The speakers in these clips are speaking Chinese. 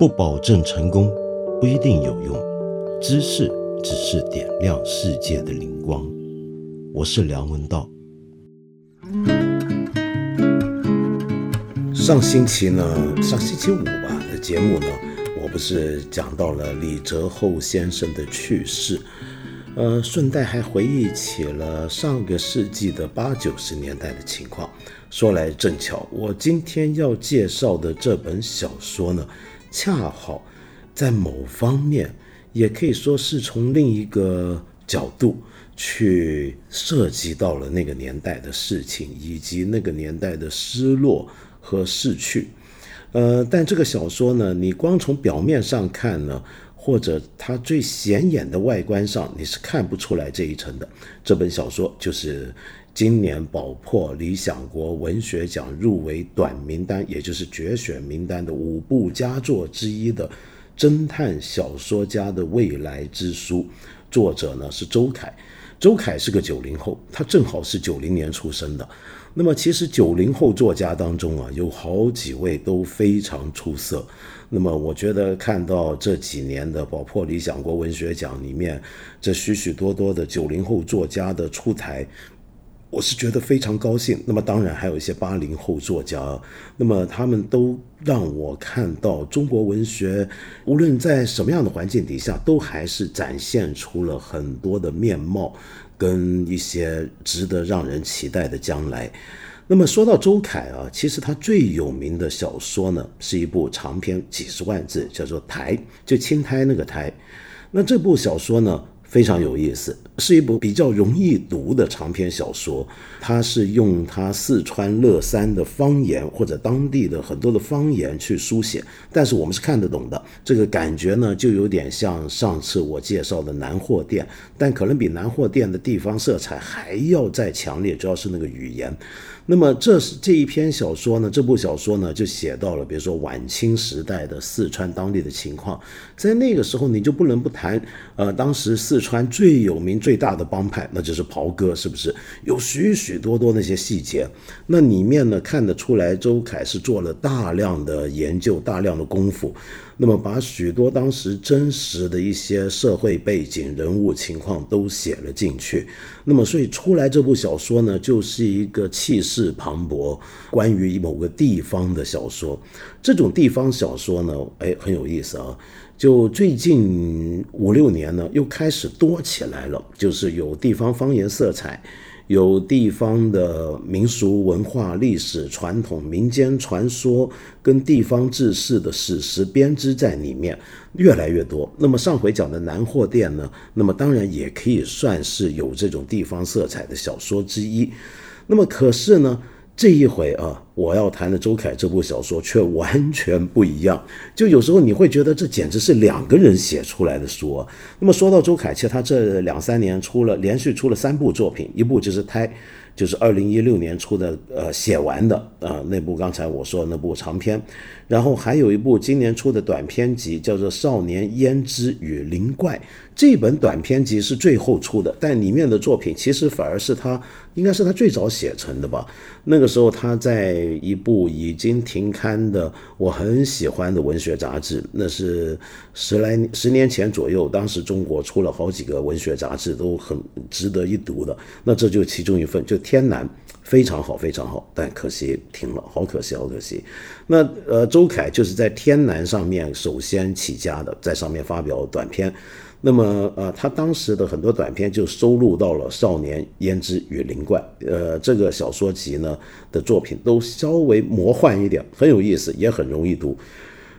不保证成功，不一定有用。知识只是点亮世界的灵光。我是梁文道。上星期呢，上星期五吧的节目呢，我不是讲到了李泽厚先生的去世，呃，顺带还回忆起了上个世纪的八九十年代的情况。说来正巧，我今天要介绍的这本小说呢。恰好在某方面，也可以说是从另一个角度去涉及到了那个年代的事情，以及那个年代的失落和逝去。呃，但这个小说呢，你光从表面上看呢，或者它最显眼的外观上，你是看不出来这一层的。这本小说就是。今年宝珀理想国文学奖入围短名单，也就是决选名单的五部佳作之一的侦探小说家的未来之书，作者呢是周凯。周凯是个九零后，他正好是九零年出生的。那么其实九零后作家当中啊，有好几位都非常出色。那么我觉得看到这几年的宝珀理想国文学奖里面，这许许多多的九零后作家的出台。我是觉得非常高兴。那么当然还有一些八零后作家，那么他们都让我看到中国文学，无论在什么样的环境底下，都还是展现出了很多的面貌，跟一些值得让人期待的将来。那么说到周凯啊，其实他最有名的小说呢，是一部长篇几十万字，叫做《台》，就青苔那个苔。那这部小说呢？非常有意思，是一部比较容易读的长篇小说。它是用它四川乐山的方言或者当地的很多的方言去书写，但是我们是看得懂的。这个感觉呢，就有点像上次我介绍的南货店，但可能比南货店的地方色彩还要再强烈，主要是那个语言。那么这是这一篇小说呢？这部小说呢，就写到了，比如说晚清时代的四川当地的情况。在那个时候，你就不能不谈，呃，当时四川最有名、最大的帮派，那就是袍哥，是不是？有许许多多那些细节，那里面呢，看得出来，周凯是做了大量的研究、大量的功夫。那么把许多当时真实的一些社会背景、人物情况都写了进去。那么所以出来这部小说呢，就是一个气势磅礴、关于某个地方的小说。这种地方小说呢，哎，很有意思啊。就最近五六年呢，又开始多起来了，就是有地方方言色彩。有地方的民俗文化、历史传统、民间传说跟地方志士的史实编织在里面，越来越多。那么上回讲的南货店呢？那么当然也可以算是有这种地方色彩的小说之一。那么可是呢？这一回啊，我要谈的周凯这部小说却完全不一样。就有时候你会觉得这简直是两个人写出来的书啊。那么说到周凯，其实他这两三年出了连续出了三部作品，一部就是《胎》。就是二零一六年出的，呃，写完的啊，那部刚才我说的那部长篇，然后还有一部今年出的短篇集，叫做《少年胭脂与灵怪》。这本短篇集是最后出的，但里面的作品其实反而是他，应该是他最早写成的吧。那个时候他在一部已经停刊的我很喜欢的文学杂志，那是十来十年前左右，当时中国出了好几个文学杂志都很值得一读的，那这就其中一份就。天南非常好，非常好，但可惜停了，好可惜，好可惜。那呃，周凯就是在天南上面首先起家的，在上面发表短篇。那么呃，他当时的很多短篇就收录到了《少年胭脂与灵怪》呃这个小说集呢的作品，都稍微魔幻一点，很有意思，也很容易读。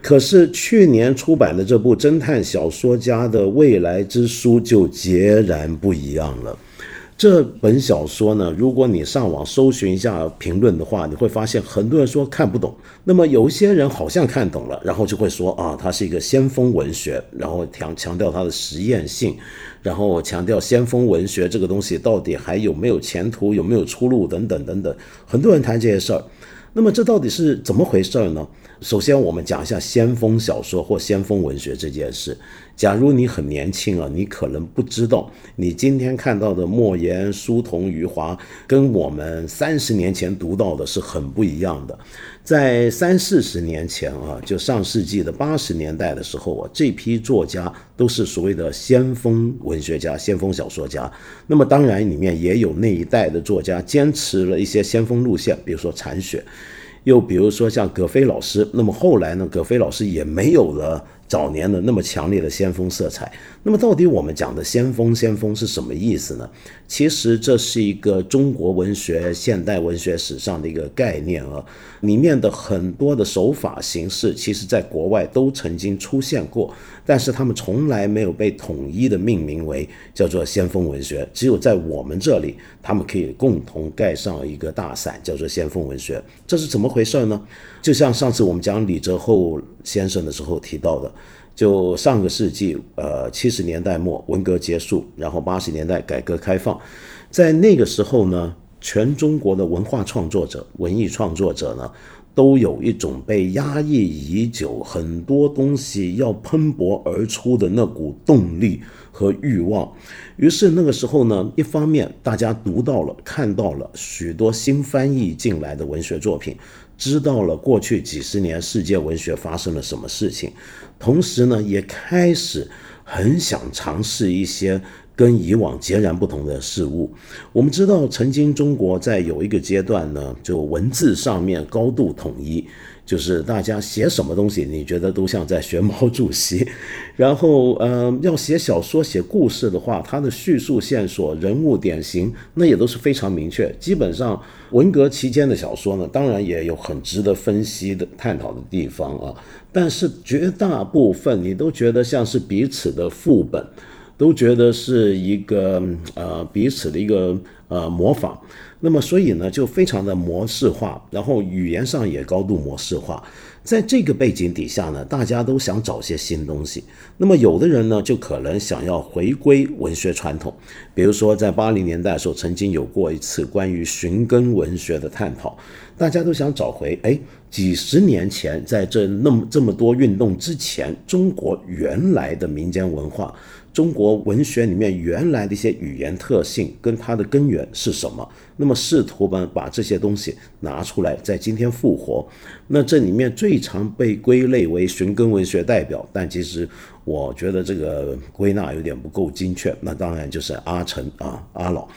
可是去年出版的这部侦探小说家的未来之书就截然不一样了。这本小说呢，如果你上网搜寻一下评论的话，你会发现很多人说看不懂。那么有一些人好像看懂了，然后就会说啊，它是一个先锋文学，然后强强调它的实验性，然后强调先锋文学这个东西到底还有没有前途，有没有出路等等等等。很多人谈这些事儿。那么这到底是怎么回事呢？首先，我们讲一下先锋小说或先锋文学这件事。假如你很年轻啊，你可能不知道，你今天看到的莫言、书童、余华，跟我们三十年前读到的是很不一样的。在三四十年前啊，就上世纪的八十年代的时候啊，这批作家都是所谓的先锋文学家、先锋小说家。那么当然，里面也有那一代的作家坚持了一些先锋路线，比如说残雪。又比如说像葛飞老师，那么后来呢，葛飞老师也没有了早年的那么强烈的先锋色彩。那么到底我们讲的先锋先锋是什么意思呢？其实这是一个中国文学现代文学史上的一个概念啊，里面的很多的手法形式，其实在国外都曾经出现过，但是他们从来没有被统一的命名为叫做先锋文学，只有在我们这里，他们可以共同盖上一个大伞，叫做先锋文学。这是怎么回事呢？就像上次我们讲李泽厚先生的时候提到的。就上个世纪，呃，七十年代末文革结束，然后八十年代改革开放，在那个时候呢，全中国的文化创作者、文艺创作者呢，都有一种被压抑已久、很多东西要喷薄而出的那股动力和欲望。于是那个时候呢，一方面大家读到了、看到了许多新翻译进来的文学作品。知道了过去几十年世界文学发生了什么事情，同时呢，也开始很想尝试一些跟以往截然不同的事物。我们知道，曾经中国在有一个阶段呢，就文字上面高度统一。就是大家写什么东西，你觉得都像在学毛主席。然后，呃，要写小说、写故事的话，它的叙述线索、人物典型，那也都是非常明确。基本上，文革期间的小说呢，当然也有很值得分析的、探讨的地方啊。但是，绝大部分你都觉得像是彼此的副本，都觉得是一个呃彼此的一个呃模仿。那么，所以呢，就非常的模式化，然后语言上也高度模式化。在这个背景底下呢，大家都想找些新东西。那么，有的人呢，就可能想要回归文学传统，比如说在八零年代的时候，曾经有过一次关于寻根文学的探讨，大家都想找回，哎，几十年前在这那么这么多运动之前，中国原来的民间文化。中国文学里面原来的一些语言特性跟它的根源是什么？那么试图把把这些东西拿出来，在今天复活。那这里面最常被归类为寻根文学代表，但其实我觉得这个归纳有点不够精确。那当然就是阿城啊，阿老。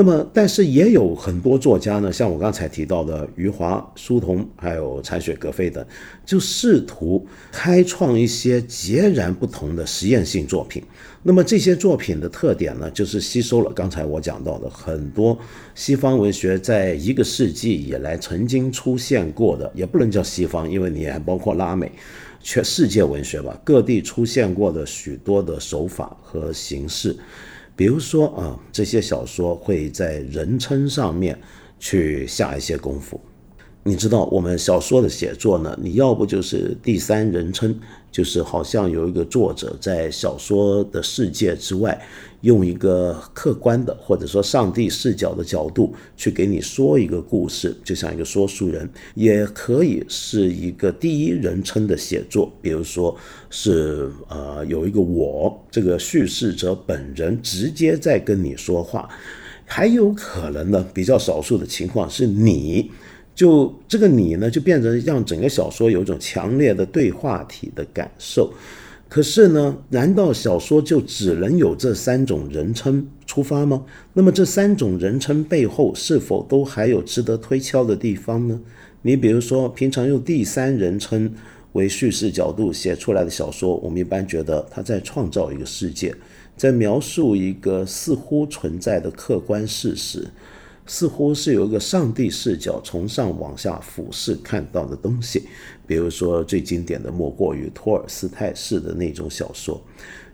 那么，但是也有很多作家呢，像我刚才提到的余华、书童，还有残雪、葛飞等，就试图开创一些截然不同的实验性作品。那么这些作品的特点呢，就是吸收了刚才我讲到的很多西方文学在一个世纪以来曾经出现过的，也不能叫西方，因为你还包括拉美，全世界文学吧，各地出现过的许多的手法和形式。比如说啊，这些小说会在人称上面去下一些功夫。你知道，我们小说的写作呢，你要不就是第三人称，就是好像有一个作者在小说的世界之外。用一个客观的或者说上帝视角的角度去给你说一个故事，就像一个说书人，也可以是一个第一人称的写作，比如说是呃有一个我这个叙事者本人直接在跟你说话，还有可能呢比较少数的情况是你就这个你呢就变成让整个小说有一种强烈的对话体的感受。可是呢，难道小说就只能有这三种人称出发吗？那么这三种人称背后是否都还有值得推敲的地方呢？你比如说，平常用第三人称为叙事角度写出来的小说，我们一般觉得他在创造一个世界，在描述一个似乎存在的客观事实。似乎是有一个上帝视角从上往下俯视看到的东西，比如说最经典的莫过于托尔斯泰式的那种小说。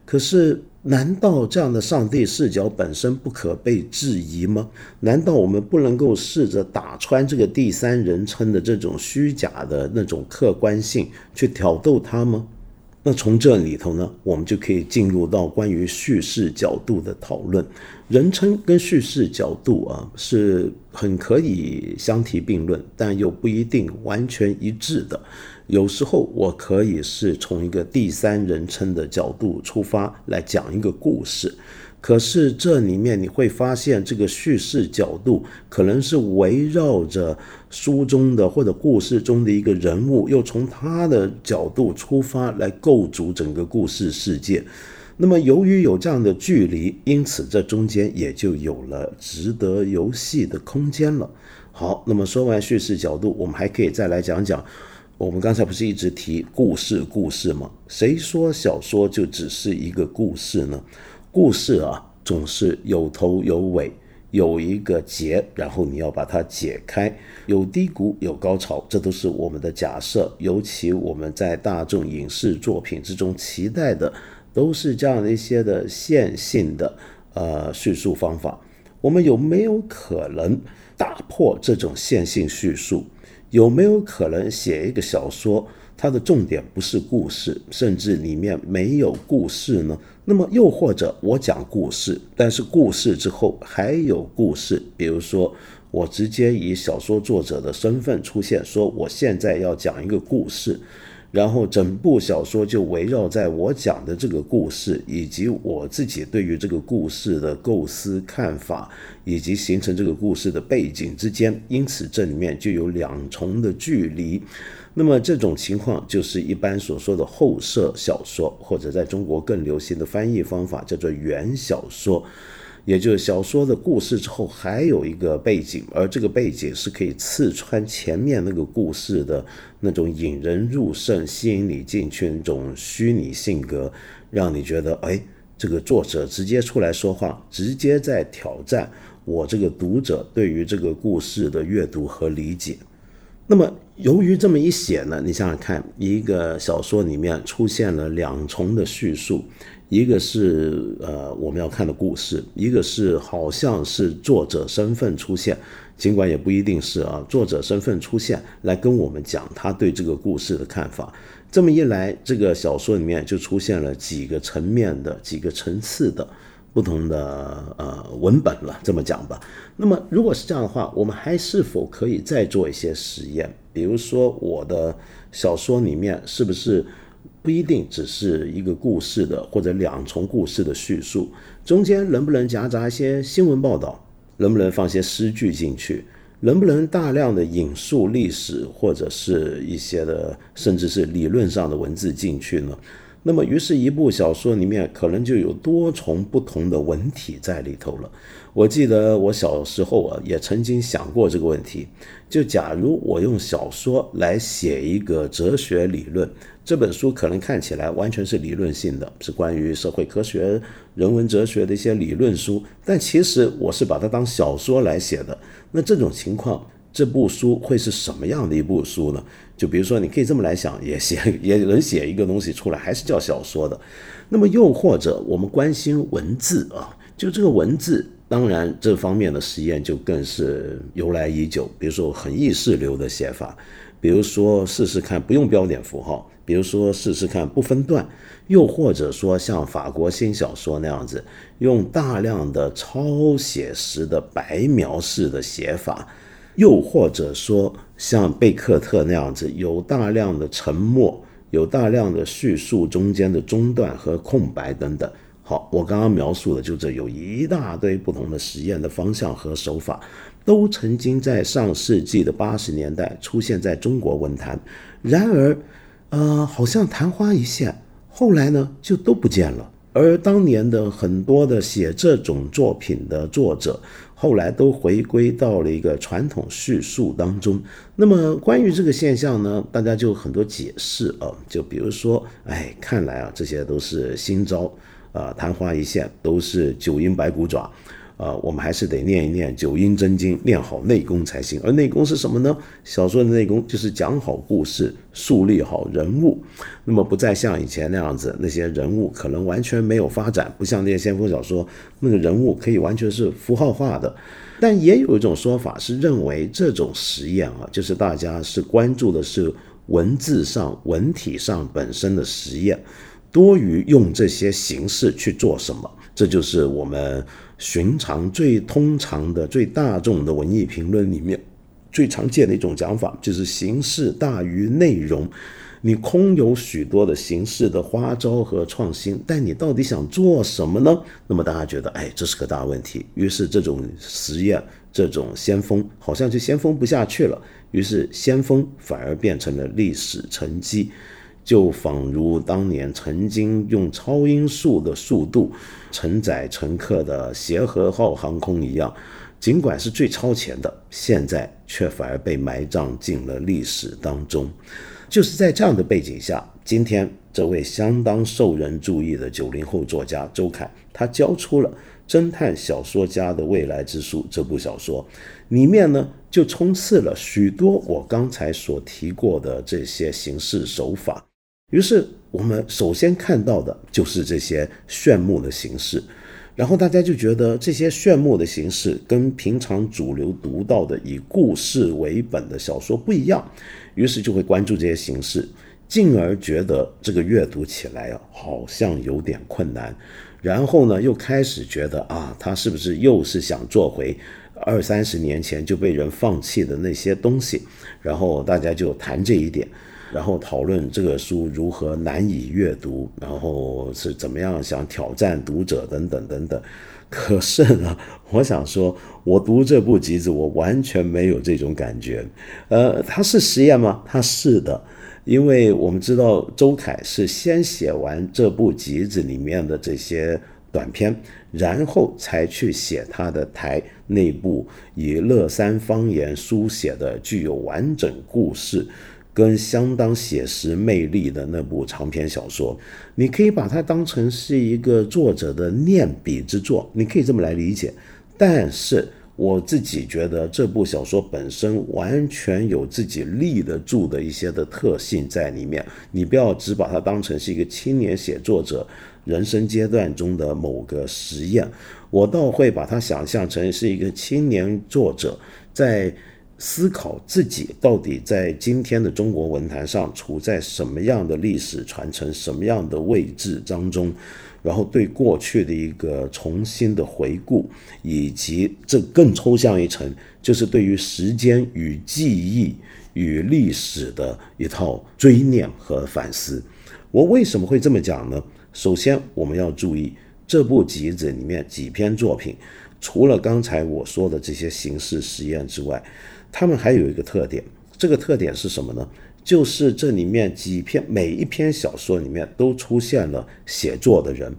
可是，难道这样的上帝视角本身不可被质疑吗？难道我们不能够试着打穿这个第三人称的这种虚假的那种客观性，去挑逗它吗？那从这里头呢，我们就可以进入到关于叙事角度的讨论。人称跟叙事角度啊，是很可以相提并论，但又不一定完全一致的。有时候我可以是从一个第三人称的角度出发来讲一个故事。可是这里面你会发现，这个叙事角度可能是围绕着书中的或者故事中的一个人物，又从他的角度出发来构筑整个故事世界。那么由于有这样的距离，因此这中间也就有了值得游戏的空间了。好，那么说完叙事角度，我们还可以再来讲讲，我们刚才不是一直提故事故事吗？谁说小说就只是一个故事呢？故事啊，总是有头有尾，有一个结，然后你要把它解开，有低谷有高潮，这都是我们的假设。尤其我们在大众影视作品之中期待的，都是这样的一些的线性的呃叙述方法。我们有没有可能打破这种线性叙述？有没有可能写一个小说？它的重点不是故事，甚至里面没有故事呢？那么又或者我讲故事，但是故事之后还有故事，比如说我直接以小说作者的身份出现，说我现在要讲一个故事，然后整部小说就围绕在我讲的这个故事，以及我自己对于这个故事的构思看法，以及形成这个故事的背景之间，因此这里面就有两重的距离。那么这种情况就是一般所说的后设小说，或者在中国更流行的翻译方法叫做原小说，也就是小说的故事之后还有一个背景，而这个背景是可以刺穿前面那个故事的那种引人入胜、吸引你进去那种虚拟性格，让你觉得哎，这个作者直接出来说话，直接在挑战我这个读者对于这个故事的阅读和理解。那么，由于这么一写呢，你想想看，一个小说里面出现了两重的叙述，一个是呃我们要看的故事，一个是好像是作者身份出现，尽管也不一定是啊，作者身份出现来跟我们讲他对这个故事的看法。这么一来，这个小说里面就出现了几个层面的、几个层次的。不同的呃文本了，这么讲吧。那么如果是这样的话，我们还是否可以再做一些实验？比如说，我的小说里面是不是不一定只是一个故事的，或者两重故事的叙述？中间能不能夹杂一些新闻报道？能不能放些诗句进去？能不能大量的引述历史，或者是一些的，甚至是理论上的文字进去呢？那么，于是，一部小说里面可能就有多重不同的文体在里头了。我记得我小时候啊，也曾经想过这个问题：就假如我用小说来写一个哲学理论，这本书可能看起来完全是理论性的，是关于社会科学、人文哲学的一些理论书，但其实我是把它当小说来写的。那这种情况，这部书会是什么样的一部书呢？就比如说，你可以这么来想，也写也能写一个东西出来，还是叫小说的。那么又或者，我们关心文字啊，就这个文字，当然这方面的实验就更是由来已久。比如说很意识流的写法，比如说试试看不用标点符号，比如说试试看不分段，又或者说像法国新小说那样子，用大量的超写实的白描式的写法。又或者说，像贝克特那样子，有大量的沉默，有大量的叙述中间的中断和空白等等。好，我刚刚描述的就这有一大堆不同的实验的方向和手法，都曾经在上世纪的八十年代出现在中国文坛。然而，呃，好像昙花一现，后来呢就都不见了。而当年的很多的写这种作品的作者。后来都回归到了一个传统叙述当中。那么关于这个现象呢，大家就很多解释啊，就比如说，哎，看来啊，这些都是新招啊，昙花一现，都是九阴白骨爪。啊，我们还是得念一念九阴真经，练好内功才行。而内功是什么呢？小说的内功就是讲好故事，树立好人物。那么不再像以前那样子，那些人物可能完全没有发展，不像那些先锋小说，那个人物可以完全是符号化的。但也有一种说法是认为这种实验啊，就是大家是关注的是文字上、文体上本身的实验，多于用这些形式去做什么。这就是我们寻常最通常的、最大众的文艺评论里面最常见的一种讲法，就是形式大于内容。你空有许多的形式的花招和创新，但你到底想做什么呢？那么大家觉得，哎，这是个大问题。于是这种实验、这种先锋，好像就先锋不下去了。于是先锋反而变成了历史沉积，就仿如当年曾经用超音速的速度承载乘客的协和号航空一样，尽管是最超前的，现在却反而被埋葬进了历史当中。就是在这样的背景下，今天这位相当受人注意的九零后作家周凯，他交出了《侦探小说家的未来之书》这部小说，里面呢就充斥了许多我刚才所提过的这些形式手法。于是我们首先看到的就是这些炫目的形式。然后大家就觉得这些炫目的形式跟平常主流读到的以故事为本的小说不一样，于是就会关注这些形式，进而觉得这个阅读起来啊好像有点困难。然后呢，又开始觉得啊，他是不是又是想做回二三十年前就被人放弃的那些东西？然后大家就谈这一点。然后讨论这个书如何难以阅读，然后是怎么样想挑战读者等等等等。可是呢，我想说，我读这部集子，我完全没有这种感觉。呃，它是实验吗？它是的，因为我们知道周凯是先写完这部集子里面的这些短篇，然后才去写他的台那部以乐山方言书写的具有完整故事。跟相当写实魅力的那部长篇小说，你可以把它当成是一个作者的念笔之作，你可以这么来理解。但是我自己觉得这部小说本身完全有自己立得住的一些的特性在里面。你不要只把它当成是一个青年写作者人生阶段中的某个实验，我倒会把它想象成是一个青年作者在。思考自己到底在今天的中国文坛上处在什么样的历史传承、什么样的位置当中，然后对过去的一个重新的回顾，以及这更抽象一层，就是对于时间与记忆与历史的一套追念和反思。我为什么会这么讲呢？首先，我们要注意这部集子里面几篇作品，除了刚才我说的这些形式实验之外，他们还有一个特点，这个特点是什么呢？就是这里面几篇每一篇小说里面都出现了写作的人，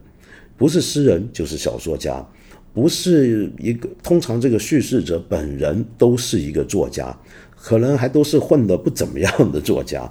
不是诗人就是小说家，不是一个通常这个叙事者本人都是一个作家，可能还都是混得不怎么样的作家。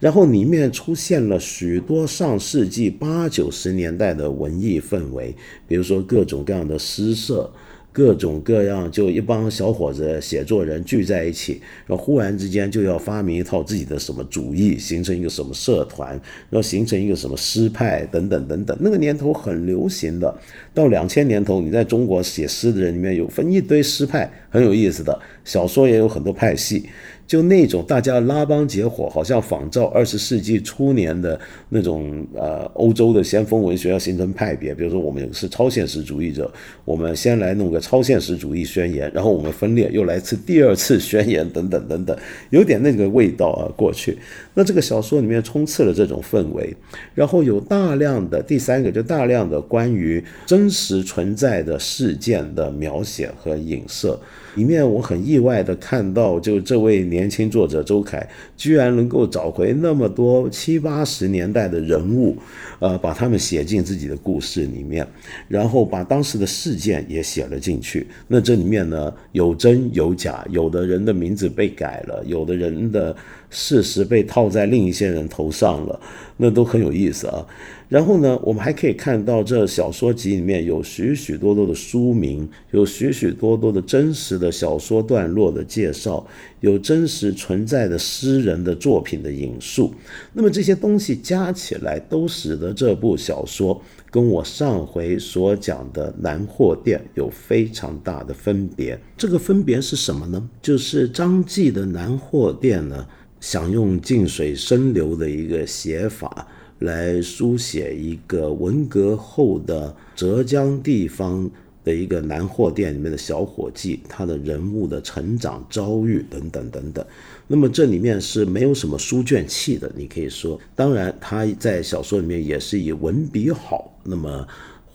然后里面出现了许多上世纪八九十年代的文艺氛围，比如说各种各样的诗社。各种各样，就一帮小伙子写作人聚在一起，然后忽然之间就要发明一套自己的什么主义，形成一个什么社团，然后形成一个什么诗派等等等等。那个年头很流行的，到两千年头，你在中国写诗的人里面有分一堆诗派，很有意思的。小说也有很多派系。就那种大家拉帮结伙，好像仿照二十世纪初年的那种呃欧洲的先锋文学要形成派别，比如说我们是超现实主义者，我们先来弄个超现实主义宣言，然后我们分裂，又来次第二次宣言等等等等，有点那个味道啊。过去，那这个小说里面充斥了这种氛围，然后有大量的第三个就大量的关于真实存在的事件的描写和影射。里面我很意外的看到，就这位年轻作者周凯，居然能够找回那么多七八十年代的人物，呃，把他们写进自己的故事里面，然后把当时的事件也写了进去。那这里面呢，有真有假，有的人的名字被改了，有的人的事实被套在另一些人头上了，那都很有意思啊。然后呢，我们还可以看到这小说集里面有许许多多的书名，有许许多多的真实的小说段落的介绍，有真实存在的诗人的作品的引述。那么这些东西加起来，都使得这部小说跟我上回所讲的《南货店》有非常大的分别。这个分别是什么呢？就是张继的《南货店》呢。想用静水深流的一个写法来书写一个文革后的浙江地方的一个南货店里面的小伙计，他的人物的成长遭遇等等等等。那么这里面是没有什么书卷气的，你可以说，当然他在小说里面也是以文笔好，那么。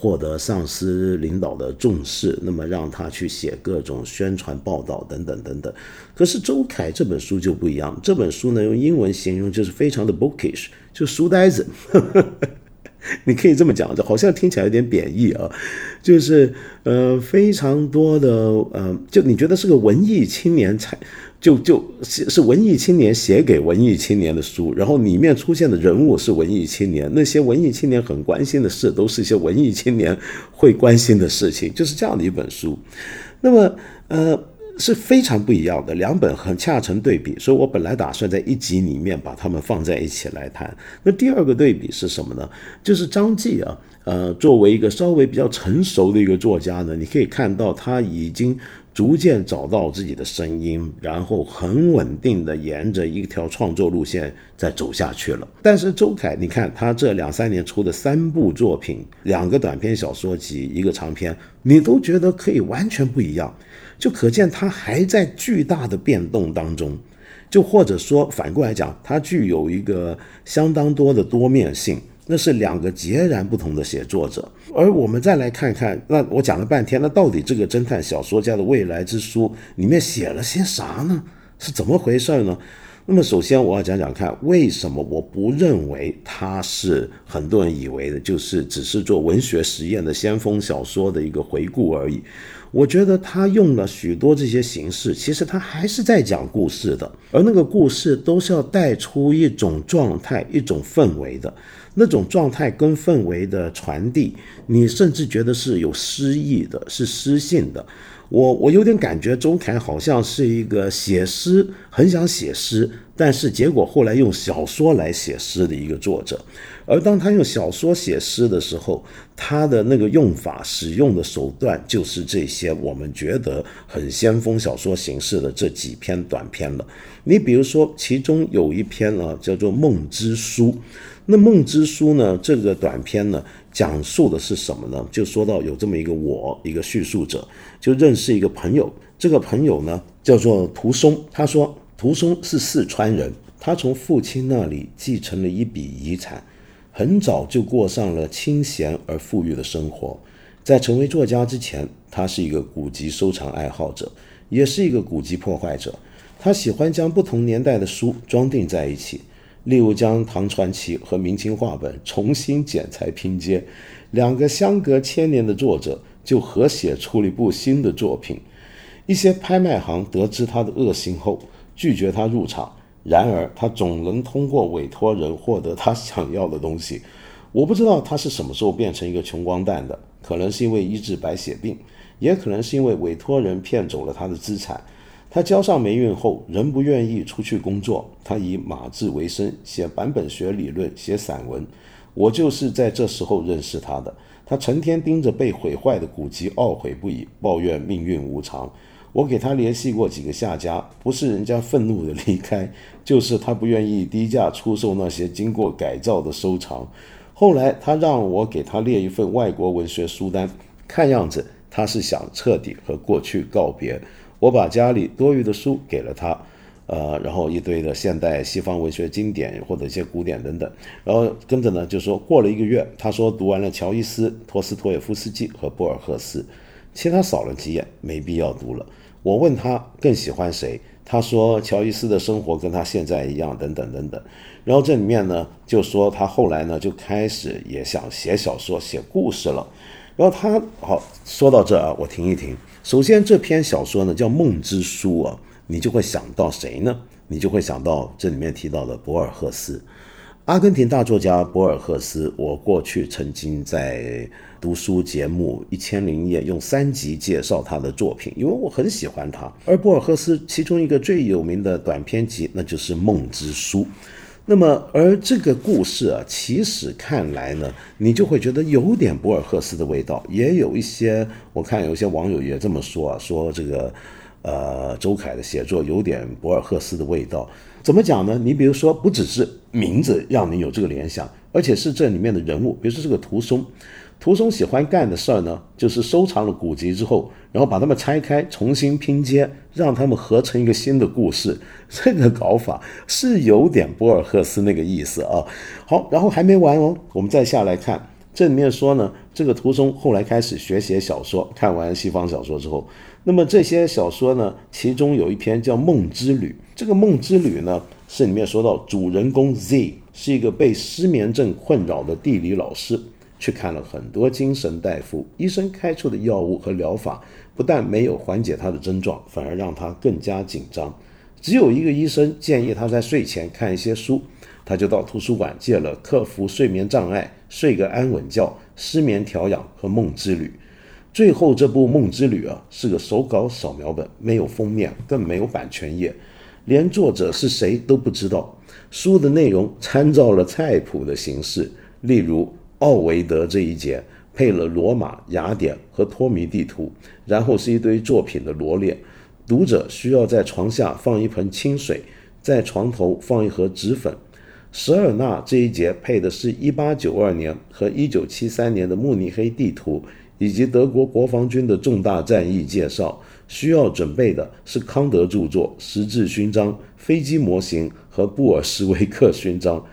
获得上司领导的重视，那么让他去写各种宣传报道等等等等。可是周凯这本书就不一样，这本书呢用英文形容就是非常的 bookish，就书呆子。你可以这么讲，这好像听起来有点贬义啊，就是呃非常多的呃，就你觉得是个文艺青年才。就就是文艺青年写给文艺青年的书，然后里面出现的人物是文艺青年，那些文艺青年很关心的事，都是一些文艺青年会关心的事情，就是这样的一本书。那么，呃，是非常不一样的两本，很恰成对比。所以我本来打算在一集里面把它们放在一起来谈。那第二个对比是什么呢？就是张继啊，呃，作为一个稍微比较成熟的一个作家呢，你可以看到他已经。逐渐找到自己的声音，然后很稳定的沿着一条创作路线在走下去了。但是周凯，你看他这两三年出的三部作品，两个短篇小说集，一个长篇，你都觉得可以完全不一样，就可见他还在巨大的变动当中。就或者说反过来讲，他具有一个相当多的多面性。那是两个截然不同的写作者，而我们再来看看，那我讲了半天，那到底这个侦探小说家的未来之书里面写了些啥呢？是怎么回事呢？那么首先我要讲讲看，为什么我不认为他是很多人以为的，就是只是做文学实验的先锋小说的一个回顾而已。我觉得他用了许多这些形式，其实他还是在讲故事的，而那个故事都是要带出一种状态、一种氛围的。那种状态跟氛围的传递，你甚至觉得是有诗意的，是诗性的。我我有点感觉周凯好像是一个写诗，很想写诗，但是结果后来用小说来写诗的一个作者。而当他用小说写诗的时候，他的那个用法、使用的手段，就是这些我们觉得很先锋小说形式的这几篇短篇了。你比如说，其中有一篇啊，叫做《梦之书》。那《梦之书》呢？这个短篇呢，讲述的是什么呢？就说到有这么一个我，一个叙述者，就认识一个朋友。这个朋友呢，叫做涂松。他说，涂松是四川人，他从父亲那里继承了一笔遗产，很早就过上了清闲而富裕的生活。在成为作家之前，他是一个古籍收藏爱好者，也是一个古籍破坏者。他喜欢将不同年代的书装订在一起。例如将唐传奇和明清话本重新剪裁拼接，两个相隔千年的作者就合写出了一部新的作品。一些拍卖行得知他的恶行后，拒绝他入场。然而他总能通过委托人获得他想要的东西。我不知道他是什么时候变成一个穷光蛋的，可能是因为医治白血病，也可能是因为委托人骗走了他的资产。他交上霉运后，仍不愿意出去工作。他以码字为生，写版本学理论，写散文。我就是在这时候认识他的。他成天盯着被毁坏的古籍，懊悔不已，抱怨命运无常。我给他联系过几个下家，不是人家愤怒的离开，就是他不愿意低价出售那些经过改造的收藏。后来他让我给他列一份外国文学书单，看样子他是想彻底和过去告别。我把家里多余的书给了他，呃，然后一堆的现代西方文学经典或者一些古典等等，然后跟着呢就说过了一个月，他说读完了乔伊斯、托斯托耶夫斯基和博尔赫斯，其他扫了几眼，没必要读了。我问他更喜欢谁，他说乔伊斯的生活跟他现在一样，等等等等。然后这里面呢就说他后来呢就开始也想写小说、写故事了。然后他好说到这啊，我停一停。首先，这篇小说呢叫《梦之书》啊，你就会想到谁呢？你就会想到这里面提到的博尔赫斯，阿根廷大作家博尔赫斯。我过去曾经在读书节目《一千零一夜》用三集介绍他的作品，因为我很喜欢他。而博尔赫斯其中一个最有名的短篇集，那就是《梦之书》。那么，而这个故事啊，其实看来呢，你就会觉得有点博尔赫斯的味道，也有一些，我看有一些网友也这么说啊，说这个，呃，周凯的写作有点博尔赫斯的味道。怎么讲呢？你比如说，不只是名字让你有这个联想，而且是这里面的人物，比如说这个屠松。屠松喜欢干的事儿呢，就是收藏了古籍之后，然后把它们拆开，重新拼接，让他们合成一个新的故事。这个搞法是有点博尔赫斯那个意思啊。好，然后还没完哦，我们再下来看，这里面说呢，这个屠松后来开始学写小说，看完西方小说之后，那么这些小说呢，其中有一篇叫《梦之旅》，这个《梦之旅》呢，是里面说到主人公 Z 是一个被失眠症困扰的地理老师。去看了很多精神大夫，医生开出的药物和疗法不但没有缓解他的症状，反而让他更加紧张。只有一个医生建议他在睡前看一些书，他就到图书馆借了《克服睡眠障碍，睡个安稳觉，失眠调养和梦之旅》。最后这部《梦之旅》啊，是个手稿扫描本，没有封面，更没有版权页，连作者是谁都不知道。书的内容参照了菜谱的形式，例如。奥维德这一节配了罗马、雅典和托米地图，然后是一堆作品的罗列。读者需要在床下放一盆清水，在床头放一盒纸粉。舍尔纳这一节配的是一八九二年和一九七三年的慕尼黑地图，以及德国国防军的重大战役介绍。需要准备的是康德著作《十字勋章》、飞机模型和布尔什维克勋章。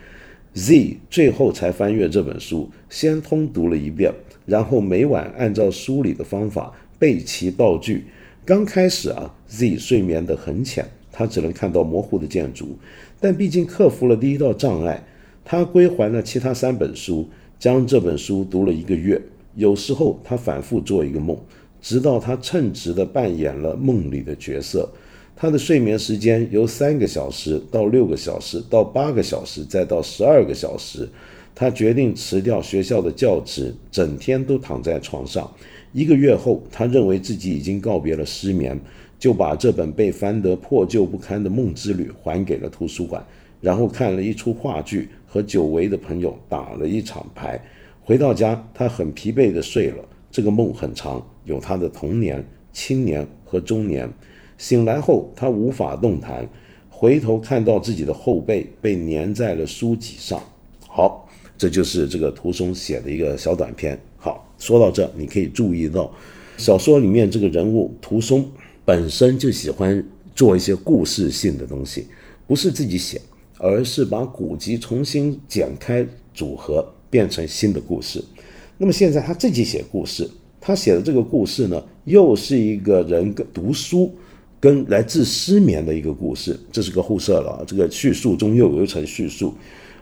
Z 最后才翻阅这本书，先通读了一遍，然后每晚按照书里的方法背齐道具。刚开始啊，Z 睡眠得很浅，他只能看到模糊的建筑。但毕竟克服了第一道障碍，他归还了其他三本书，将这本书读了一个月。有时候他反复做一个梦，直到他称职地扮演了梦里的角色。他的睡眠时间由三个小时到六个小时，到八个小时，再到十二个小时。他决定辞掉学校的教职，整天都躺在床上。一个月后，他认为自己已经告别了失眠，就把这本被翻得破旧不堪的《梦之旅》还给了图书馆，然后看了一出话剧，和久违的朋友打了一场牌。回到家，他很疲惫地睡了。这个梦很长，有他的童年、青年和中年。醒来后，他无法动弹，回头看到自己的后背被粘在了书籍上。好，这就是这个涂松写的一个小短片。好，说到这，你可以注意到，小说里面这个人物涂松本身就喜欢做一些故事性的东西，不是自己写，而是把古籍重新剪开组合，变成新的故事。那么现在他自己写故事，他写的这个故事呢，又是一个人读书。跟来自失眠的一个故事，这是个后设了。这个叙述中又有一层叙述，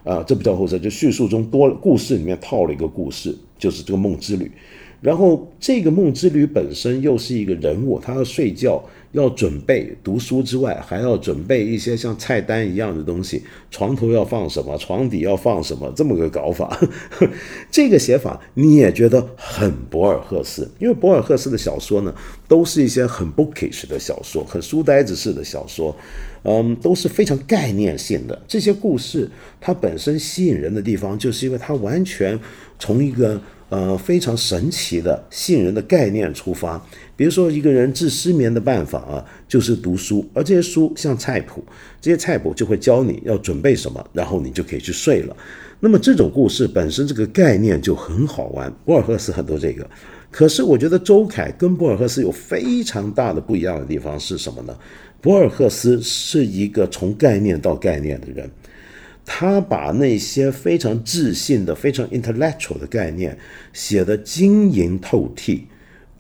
啊，这不叫后设，就叙述中多故事里面套了一个故事，就是这个梦之旅。然后这个梦之旅本身又是一个人物，他要睡觉。要准备读书之外，还要准备一些像菜单一样的东西。床头要放什么，床底要放什么，这么个搞法。这个写法你也觉得很博尔赫斯，因为博尔赫斯的小说呢，都是一些很 bookish 的小说，很书呆子式的小说，嗯，都是非常概念性的。这些故事它本身吸引人的地方，就是因为它完全从一个呃非常神奇的吸引人的概念出发。比如说，一个人治失眠的办法啊，就是读书，而这些书像菜谱，这些菜谱就会教你要准备什么，然后你就可以去睡了。那么这种故事本身这个概念就很好玩，博尔赫斯很多这个。可是我觉得周凯跟博尔赫斯有非常大的不一样的地方是什么呢？博尔赫斯是一个从概念到概念的人，他把那些非常自信的、非常 intellectual 的概念写得晶莹透剔。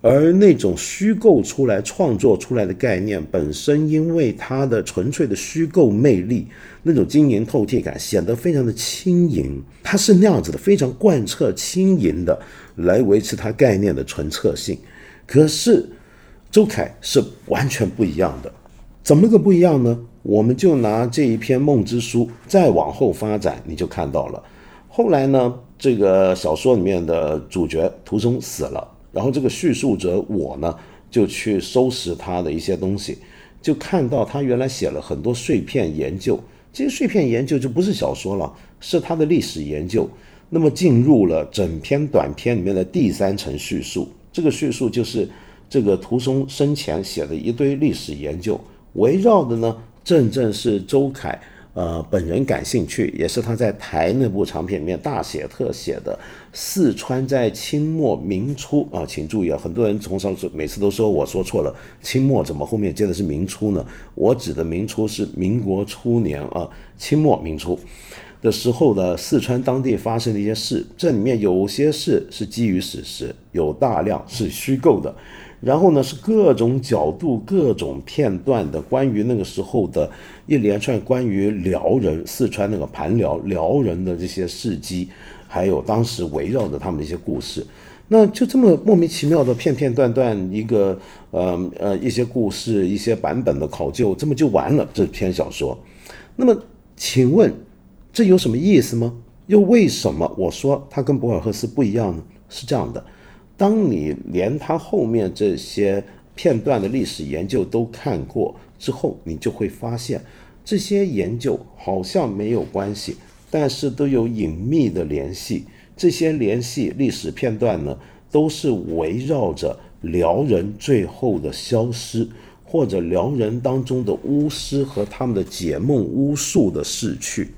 而那种虚构出来、创作出来的概念本身，因为它的纯粹的虚构魅力，那种晶莹透剔感显得非常的轻盈。它是那样子的，非常贯彻轻盈的来维持它概念的纯粹性。可是周凯是完全不一样的，怎么个不一样呢？我们就拿这一篇《梦之书》再往后发展，你就看到了。后来呢，这个小说里面的主角涂松死了。然后这个叙述者我呢，就去收拾他的一些东西，就看到他原来写了很多碎片研究，这些碎片研究就不是小说了，是他的历史研究。那么进入了整篇短篇里面的第三层叙述，这个叙述就是这个涂松生前写的一堆历史研究，围绕的呢，正正是周凯。呃，本人感兴趣，也是他在台那部长片里面大写特写的四川在清末明初啊，请注意啊，很多人从上次每次都说我说错了，清末怎么后面接的是明初呢？我指的明初是民国初年啊，清末明初的时候的四川当地发生的一些事，这里面有些事是基于史实，有大量是虚构的。然后呢，是各种角度、各种片段的关于那个时候的一连串关于辽人、四川那个盘辽辽人的这些事迹，还有当时围绕着他们的一些故事。那就这么莫名其妙的片片段段一个呃呃一些故事、一些版本的考究，这么就完了这篇小说。那么，请问这有什么意思吗？又为什么我说它跟博尔赫斯不一样呢？是这样的。当你连他后面这些片段的历史研究都看过之后，你就会发现，这些研究好像没有关系，但是都有隐秘的联系。这些联系历史片段呢，都是围绕着辽人最后的消失，或者辽人当中的巫师和他们的解梦巫术的逝去。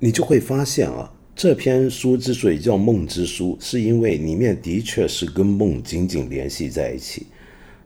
你就会发现啊。这篇书之所以叫《梦之书》，是因为里面的确是跟梦紧紧联系在一起。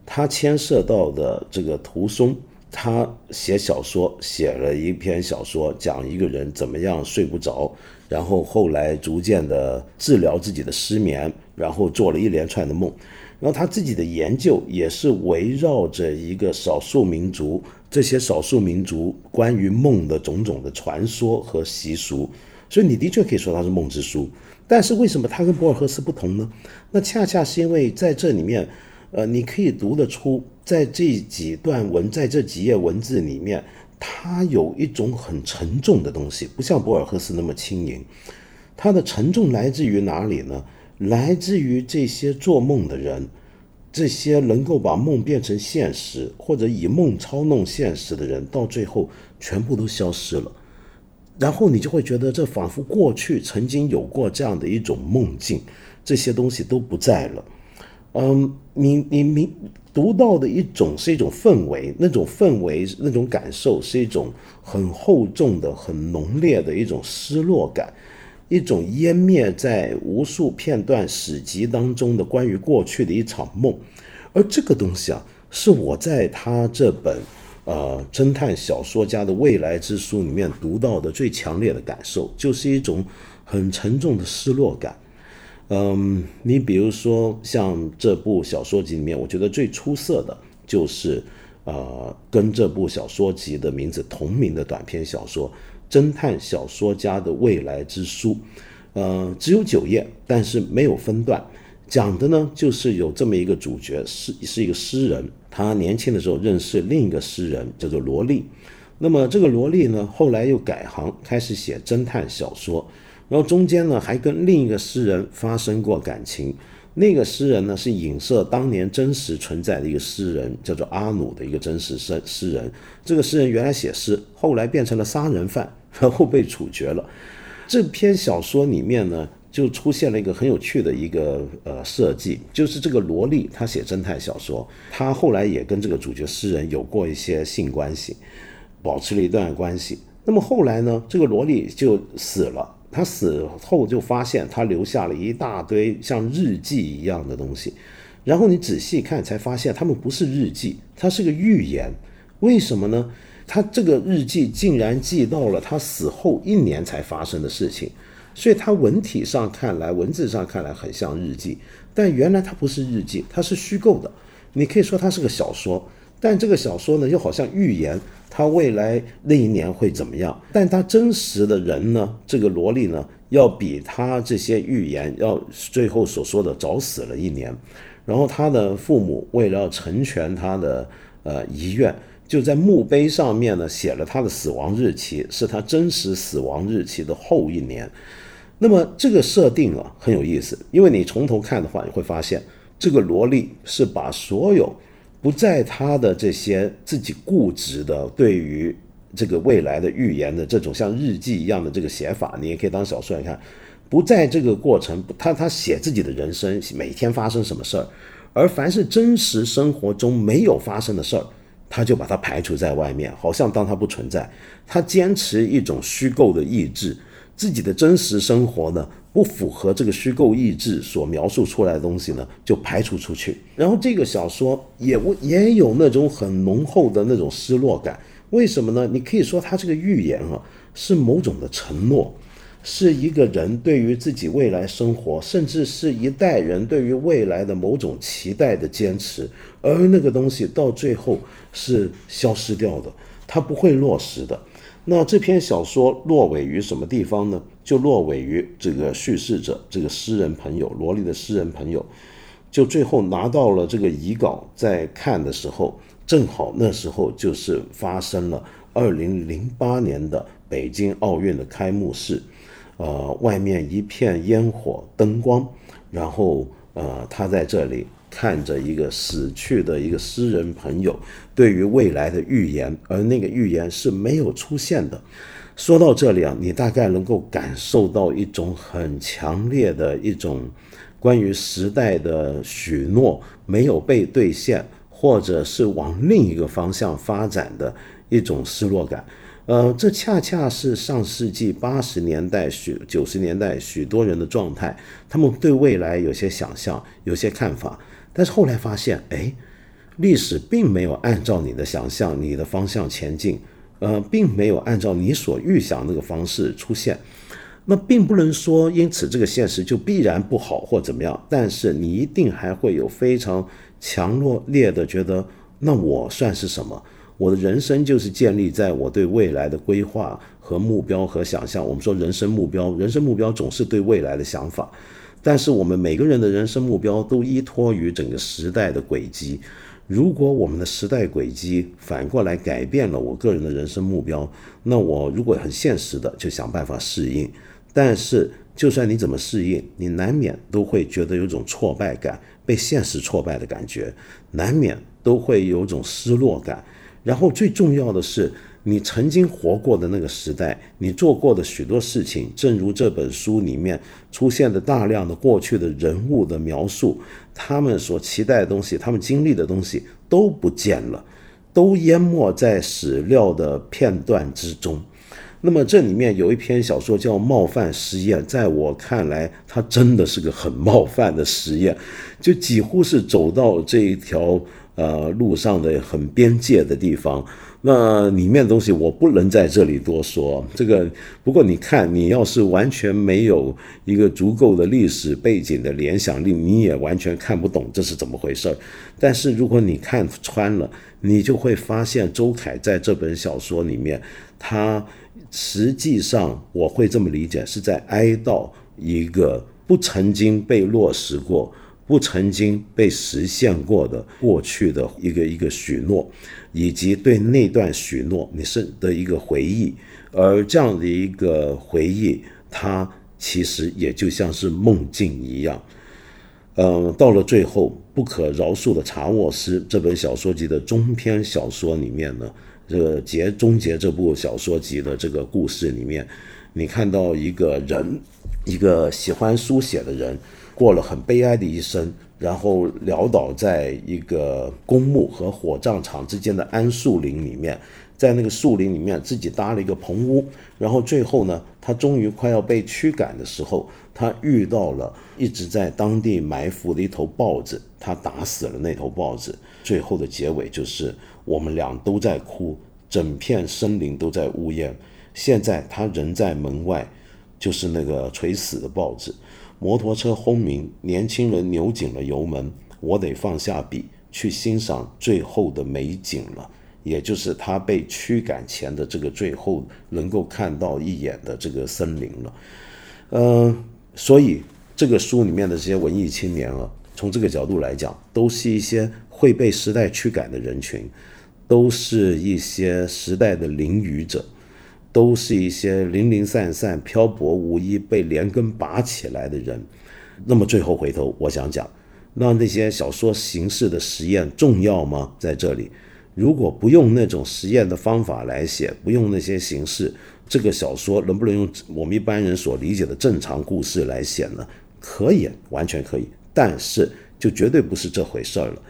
它牵涉到的这个涂松，他写小说，写了一篇小说，讲一个人怎么样睡不着，然后后来逐渐的治疗自己的失眠，然后做了一连串的梦。然后他自己的研究也是围绕着一个少数民族，这些少数民族关于梦的种种的传说和习俗。所以你的确可以说它是梦之书，但是为什么它跟博尔赫斯不同呢？那恰恰是因为在这里面，呃，你可以读得出，在这几段文，在这几页文字里面，它有一种很沉重的东西，不像博尔赫斯那么轻盈。它的沉重来自于哪里呢？来自于这些做梦的人，这些能够把梦变成现实，或者以梦操弄现实的人，到最后全部都消失了。然后你就会觉得，这仿佛过去曾经有过这样的一种梦境，这些东西都不在了。嗯，你你你读到的一种是一种氛围，那种氛围那种感受是一种很厚重的、很浓烈的一种失落感，一种湮灭在无数片段史籍当中的关于过去的一场梦。而这个东西啊，是我在他这本。呃，侦探小说家的未来之书里面读到的最强烈的感受，就是一种很沉重的失落感。嗯，你比如说像这部小说集里面，我觉得最出色的就是呃，跟这部小说集的名字同名的短篇小说《侦探小说家的未来之书》。呃，只有九页，但是没有分段。讲的呢，就是有这么一个主角，是是一个诗人。他年轻的时候认识另一个诗人，叫做罗莉。那么这个罗莉呢，后来又改行，开始写侦探小说。然后中间呢，还跟另一个诗人发生过感情。那个诗人呢，是影射当年真实存在的一个诗人，叫做阿努的一个真实诗诗人。这个诗人原来写诗，后来变成了杀人犯，然 后被处决了。这篇小说里面呢。就出现了一个很有趣的一个呃设计，就是这个萝莉她写侦探小说，她后来也跟这个主角诗人有过一些性关系，保持了一段关系。那么后来呢，这个萝莉就死了，她死后就发现她留下了一大堆像日记一样的东西，然后你仔细看才发现，他们不是日记，它是个预言。为什么呢？他这个日记竟然记到了他死后一年才发生的事情。所以它文体上看来，文字上看来很像日记，但原来它不是日记，它是虚构的。你可以说它是个小说，但这个小说呢，又好像预言他未来那一年会怎么样。但他真实的人呢，这个萝莉呢，要比他这些预言要最后所说的早死了一年。然后他的父母为了要成全他的呃遗愿，就在墓碑上面呢写了他的死亡日期，是他真实死亡日期的后一年。那么这个设定啊很有意思，因为你从头看的话，你会发现这个萝莉是把所有不在他的这些自己固执的对于这个未来的预言的这种像日记一样的这个写法，你也可以当小说来看。不在这个过程，他他写自己的人生，每天发生什么事儿，而凡是真实生活中没有发生的事儿，他就把它排除在外面，好像当它不存在。他坚持一种虚构的意志，自己的真实生活呢不符合这个虚构意志所描述出来的东西呢，就排除出去。然后这个小说也也有那种很浓厚的那种失落感。为什么呢？你可以说他这个预言啊，是某种的承诺。是一个人对于自己未来生活，甚至是一代人对于未来的某种期待的坚持，而那个东西到最后是消失掉的，它不会落实的。那这篇小说落尾于什么地方呢？就落尾于这个叙事者，这个诗人朋友，罗莉的诗人朋友，就最后拿到了这个遗稿，在看的时候，正好那时候就是发生了二零零八年的北京奥运的开幕式。呃，外面一片烟火灯光，然后呃，他在这里看着一个死去的一个诗人朋友对于未来的预言，而那个预言是没有出现的。说到这里啊，你大概能够感受到一种很强烈的一种关于时代的许诺没有被兑现，或者是往另一个方向发展的一种失落感。呃，这恰恰是上世纪八十年代、许九十年代许多人的状态。他们对未来有些想象，有些看法，但是后来发现，哎，历史并没有按照你的想象、你的方向前进，呃，并没有按照你所预想那个方式出现。那并不能说因此这个现实就必然不好或怎么样，但是你一定还会有非常强弱烈的觉得，那我算是什么？我的人生就是建立在我对未来的规划和目标和想象。我们说人生目标，人生目标总是对未来的想法，但是我们每个人的人生目标都依托于整个时代的轨迹。如果我们的时代轨迹反过来改变了我个人的人生目标，那我如果很现实的就想办法适应。但是就算你怎么适应，你难免都会觉得有种挫败感，被现实挫败的感觉，难免都会有种失落感。然后最重要的是，你曾经活过的那个时代，你做过的许多事情，正如这本书里面出现的大量的过去的人物的描述，他们所期待的东西，他们经历的东西都不见了，都淹没在史料的片段之中。那么这里面有一篇小说叫《冒犯实验》，在我看来，它真的是个很冒犯的实验，就几乎是走到这一条。呃，路上的很边界的地方，那里面的东西我不能在这里多说。这个不过你看，你要是完全没有一个足够的历史背景的联想力，你也完全看不懂这是怎么回事儿。但是如果你看穿了，你就会发现周凯在这本小说里面，他实际上我会这么理解，是在哀悼一个不曾经被落实过。不曾经被实现过的过去的一个一个许诺，以及对那段许诺你是的一个回忆，而这样的一个回忆，它其实也就像是梦境一样。嗯，到了最后，不可饶恕的查沃斯这本小说集的中篇小说里面呢，这个结终结这部小说集的这个故事里面，你看到一个人，一个喜欢书写的人。过了很悲哀的一生，然后潦倒在一个公墓和火葬场之间的桉树林里面，在那个树林里面自己搭了一个棚屋，然后最后呢，他终于快要被驱赶的时候，他遇到了一直在当地埋伏的一头豹子，他打死了那头豹子。最后的结尾就是我们俩都在哭，整片森林都在呜咽。现在他人在门外，就是那个垂死的豹子。摩托车轰鸣，年轻人扭紧了油门。我得放下笔，去欣赏最后的美景了，也就是他被驱赶前的这个最后能够看到一眼的这个森林了。嗯，所以这个书里面的这些文艺青年啊，从这个角度来讲，都是一些会被时代驱赶的人群，都是一些时代的淋雨者。都是一些零零散散、漂泊无依、被连根拔起来的人。那么最后回头，我想讲，那那些小说形式的实验重要吗？在这里，如果不用那种实验的方法来写，不用那些形式，这个小说能不能用我们一般人所理解的正常故事来写呢？可以，完全可以。但是就绝对不是这回事儿了，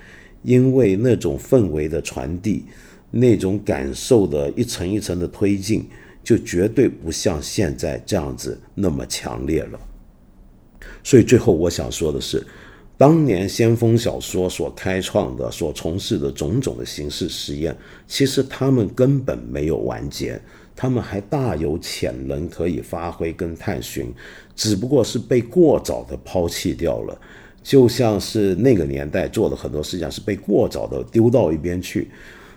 因为那种氛围的传递，那种感受的一层一层的推进，就绝对不像现在这样子那么强烈了。所以最后我想说的是，当年先锋小说所开创的、所从事的种种的形式实验，其实他们根本没有完结，他们还大有潜能可以发挥跟探寻，只不过是被过早的抛弃掉了。就像是那个年代做的很多事情是被过早的丢到一边去，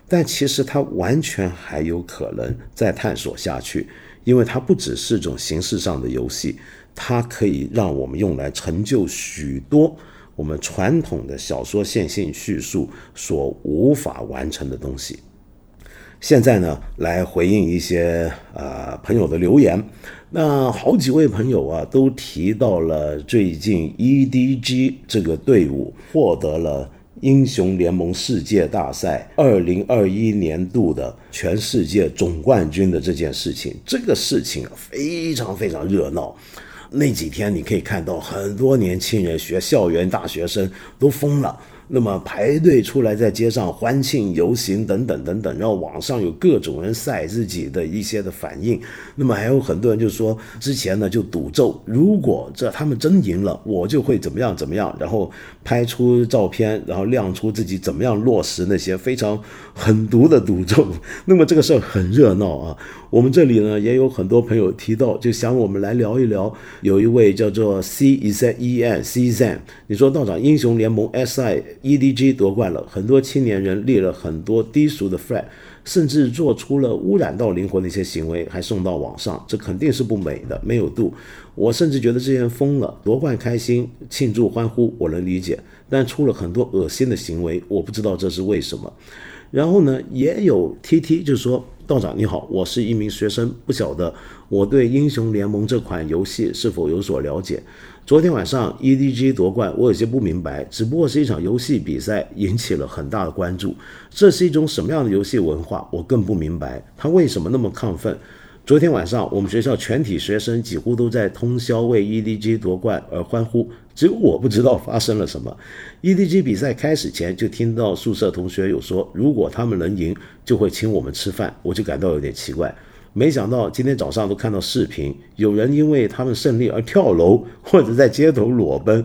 但其实它完全还有可能再探索下去，因为它不只是种形式上的游戏，它可以让我们用来成就许多我们传统的小说线性叙述所无法完成的东西。现在呢，来回应一些呃朋友的留言。那好几位朋友啊，都提到了最近 EDG 这个队伍获得了英雄联盟世界大赛二零二一年度的全世界总冠军的这件事情。这个事情非常非常热闹。那几天你可以看到很多年轻人、学校园大学生都疯了。那么排队出来在街上欢庆游行等等等等，然后网上有各种人晒自己的一些的反应，那么还有很多人就说之前呢就赌咒，如果这他们真赢了，我就会怎么样怎么样，然后拍出照片，然后亮出自己怎么样落实那些非常狠毒的赌咒。那么这个事儿很热闹啊。我们这里呢也有很多朋友提到，就想我们来聊一聊，有一位叫做 C E Z E N C Z，你说道长英雄联盟 S I。EDG 夺冠了，很多青年人立了很多低俗的 flag，甚至做出了污染到灵魂的一些行为，还送到网上，这肯定是不美的，没有度。我甚至觉得这些人疯了，夺冠开心庆祝欢呼，我能理解，但出了很多恶心的行为，我不知道这是为什么。然后呢，也有 TT 就说。道长你好，我是一名学生，不晓得我对英雄联盟这款游戏是否有所了解。昨天晚上 EDG 夺冠，我有些不明白，只不过是一场游戏比赛，引起了很大的关注。这是一种什么样的游戏文化？我更不明白，他为什么那么亢奋？昨天晚上，我们学校全体学生几乎都在通宵为 EDG 夺冠而欢呼，只有我不知道发生了什么。EDG 比赛开始前，就听到宿舍同学有说，如果他们能赢，就会请我们吃饭，我就感到有点奇怪。没想到今天早上都看到视频，有人因为他们胜利而跳楼，或者在街头裸奔。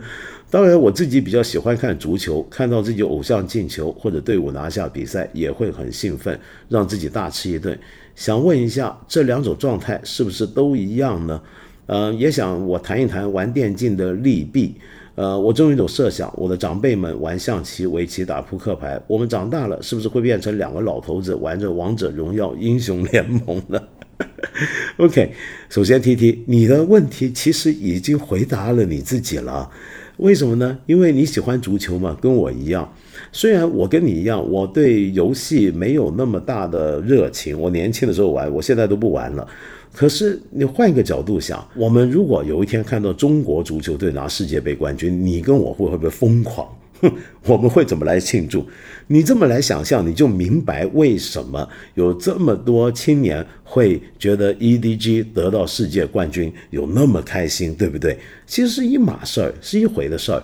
当然，我自己比较喜欢看足球，看到自己偶像进球或者队伍拿下比赛，也会很兴奋，让自己大吃一顿。想问一下，这两种状态是不是都一样呢？呃，也想我谈一谈玩电竞的利弊。呃，我总有一种设想，我的长辈们玩象棋、围棋、打扑克牌，我们长大了是不是会变成两个老头子玩着王者荣耀、英雄联盟呢 OK，首先提提你的问题，其实已经回答了你自己了。为什么呢？因为你喜欢足球嘛，跟我一样。虽然我跟你一样，我对游戏没有那么大的热情。我年轻的时候玩，我现在都不玩了。可是你换一个角度想，我们如果有一天看到中国足球队拿世界杯冠军，你跟我会会不会疯狂？哼，我们会怎么来庆祝？你这么来想象，你就明白为什么有这么多青年会觉得 EDG 得到世界冠军有那么开心，对不对？其实是一码事儿，是一回的事儿。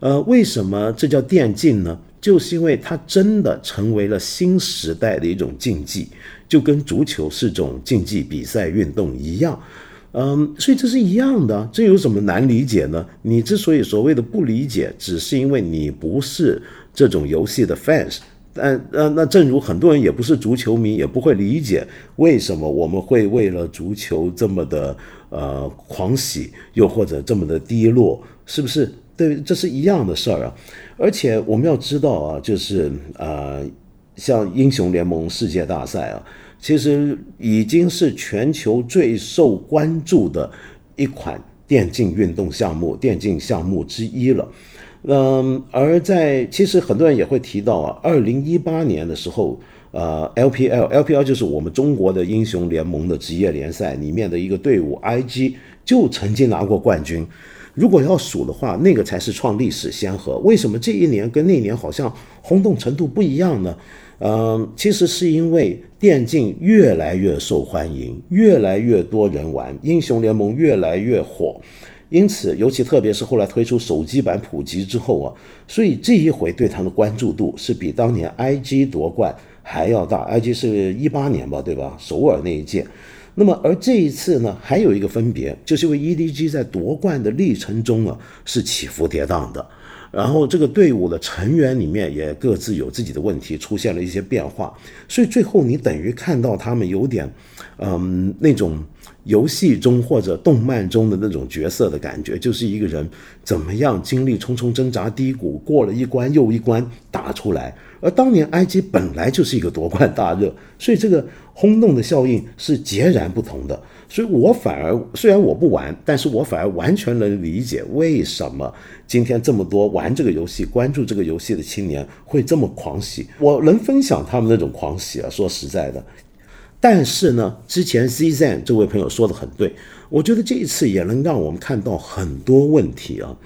呃，为什么这叫电竞呢？就是因为它真的成为了新时代的一种竞技，就跟足球是种竞技比赛运动一样。嗯，所以这是一样的，这有什么难理解呢？你之所以所谓的不理解，只是因为你不是这种游戏的 fans。但呃，那正如很多人也不是足球迷，也不会理解为什么我们会为了足球这么的呃狂喜，又或者这么的低落，是不是？对，这是一样的事儿啊。而且我们要知道啊，就是呃，像英雄联盟世界大赛啊。其实已经是全球最受关注的一款电竞运动项目、电竞项目之一了。嗯，而在其实很多人也会提到啊，二零一八年的时候，呃，LPL，LPL 就是我们中国的英雄联盟的职业联赛里面的一个队伍，IG 就曾经拿过冠军。如果要数的话，那个才是创历史先河。为什么这一年跟那年好像轰动程度不一样呢？嗯，其实是因为电竞越来越受欢迎，越来越多人玩，英雄联盟越来越火。因此，尤其特别是后来推出手机版普及之后啊，所以这一回对他的关注度是比当年 IG 夺冠还要大。IG 是一八年吧，对吧？首尔那一届。那么，而这一次呢，还有一个分别，就是因为 EDG 在夺冠的历程中啊，是起伏跌宕的。然后这个队伍的成员里面也各自有自己的问题，出现了一些变化，所以最后你等于看到他们有点，嗯，那种游戏中或者动漫中的那种角色的感觉，就是一个人怎么样经历重重挣扎低谷，过了一关又一关打出来。而当年埃及本来就是一个夺冠大热，所以这个轰动的效应是截然不同的。所以我反而虽然我不玩，但是我反而完全能理解为什么今天这么多玩这个游戏、关注这个游戏的青年会这么狂喜。我能分享他们那种狂喜啊，说实在的。但是呢，之前 Zzen 这位朋友说的很对，我觉得这一次也能让我们看到很多问题啊。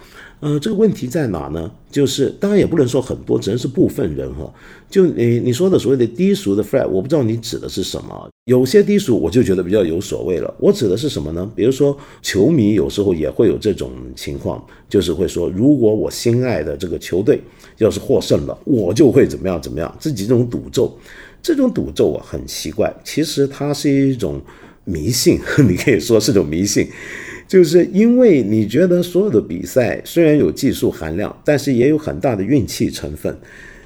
呃，这个问题在哪呢？就是当然也不能说很多，只能是部分人哈。就你你说的所谓的低俗的 flag，我不知道你指的是什么。有些低俗我就觉得比较有所谓了。我指的是什么呢？比如说球迷有时候也会有这种情况，就是会说，如果我心爱的这个球队要是获胜了，我就会怎么样怎么样，自己这种赌咒，这种赌咒啊很奇怪。其实它是一种迷信，你可以说是种迷信。就是因为你觉得所有的比赛虽然有技术含量，但是也有很大的运气成分，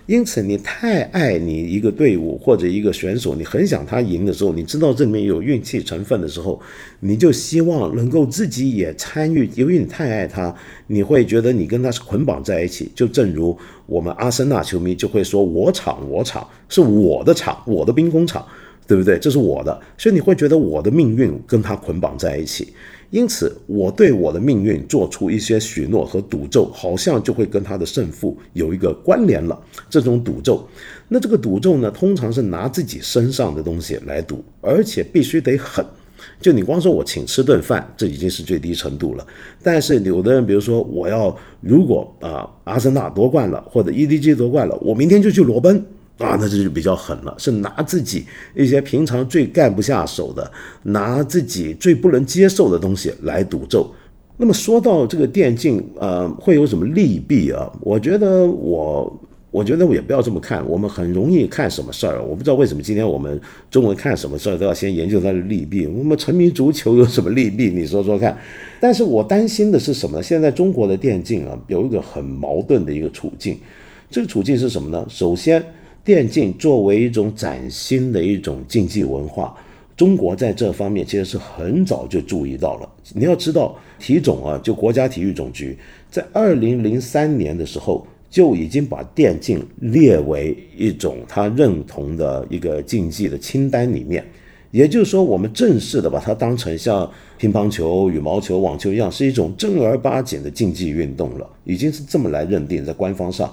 因此你太爱你一个队伍或者一个选手，你很想他赢的时候，你知道这里面有运气成分的时候，你就希望能够自己也参与。由于你太爱他，你会觉得你跟他是捆绑在一起。就正如我们阿森纳球迷就会说：“我场我场是我的场，我的兵工厂，对不对？这是我的。”所以你会觉得我的命运跟他捆绑在一起。因此，我对我的命运做出一些许诺和赌咒，好像就会跟他的胜负有一个关联了。这种赌咒，那这个赌咒呢，通常是拿自己身上的东西来赌，而且必须得狠。就你光说我请吃顿饭，这已经是最低程度了。但是有的人，比如说我要如果啊，阿森纳夺冠了，或者 EDG 夺冠了，我明天就去裸奔。啊，那这就比较狠了，是拿自己一些平常最干不下手的，拿自己最不能接受的东西来赌咒。那么说到这个电竞，呃，会有什么利弊啊？我觉得我，我觉得我也不要这么看。我们很容易看什么事儿，我不知道为什么今天我们中文看什么事儿都要先研究它的利弊。我们沉迷足球有什么利弊？你说说看。但是我担心的是什么呢？现在中国的电竞啊，有一个很矛盾的一个处境。这个处境是什么呢？首先。电竞作为一种崭新的一种竞技文化，中国在这方面其实是很早就注意到了。你要知道，体总啊，就国家体育总局在二零零三年的时候就已经把电竞列为一种他认同的一个竞技的清单里面。也就是说，我们正式的把它当成像乒乓球、羽毛球、网球一样，是一种正儿八经的竞技运动了，已经是这么来认定在官方上。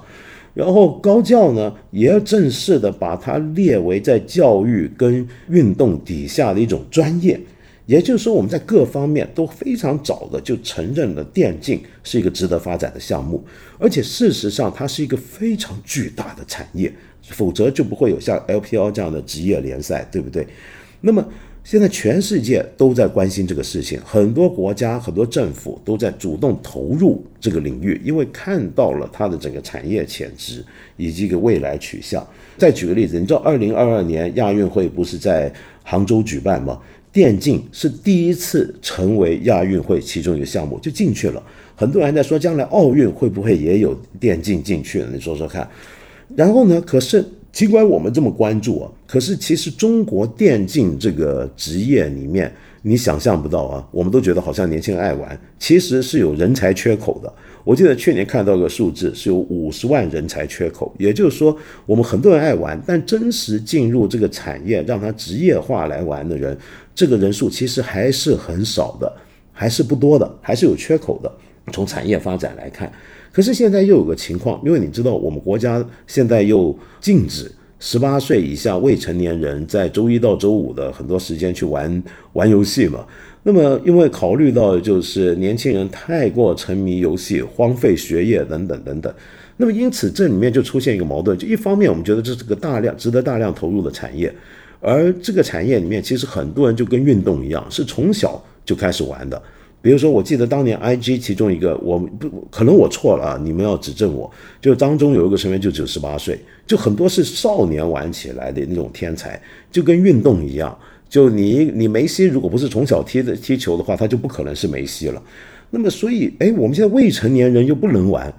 然后高教呢，也要正式的把它列为在教育跟运动底下的一种专业，也就是说，我们在各方面都非常早的就承认了电竞是一个值得发展的项目，而且事实上它是一个非常巨大的产业，否则就不会有像 LPL 这样的职业联赛，对不对？那么。现在全世界都在关心这个事情，很多国家、很多政府都在主动投入这个领域，因为看到了它的整个产业潜质以及一个未来取向。再举个例子，你知道二零二二年亚运会不是在杭州举办吗？电竞是第一次成为亚运会其中一个项目，就进去了。很多人在说，将来奥运会不会也有电竞进去了？你说说看。然后呢？可是。尽管我们这么关注啊，可是其实中国电竞这个职业里面，你想象不到啊，我们都觉得好像年轻人爱玩，其实是有人才缺口的。我记得去年看到个数字，是有五十万人才缺口，也就是说，我们很多人爱玩，但真实进入这个产业，让他职业化来玩的人，这个人数其实还是很少的，还是不多的，还是有缺口的。从产业发展来看。可是现在又有个情况，因为你知道我们国家现在又禁止十八岁以下未成年人在周一到周五的很多时间去玩玩游戏嘛。那么因为考虑到就是年轻人太过沉迷游戏，荒废学业等等等等，那么因此这里面就出现一个矛盾，就一方面我们觉得这是个大量值得大量投入的产业，而这个产业里面其实很多人就跟运动一样，是从小就开始玩的。比如说，我记得当年 IG 其中一个，我不可能我错了啊，你们要指正我。就当中有一个成员就只有十八岁，就很多是少年玩起来的那种天才，就跟运动一样。就你你梅西如果不是从小踢的踢球的话，他就不可能是梅西了。那么所以，哎，我们现在未成年人又不能玩，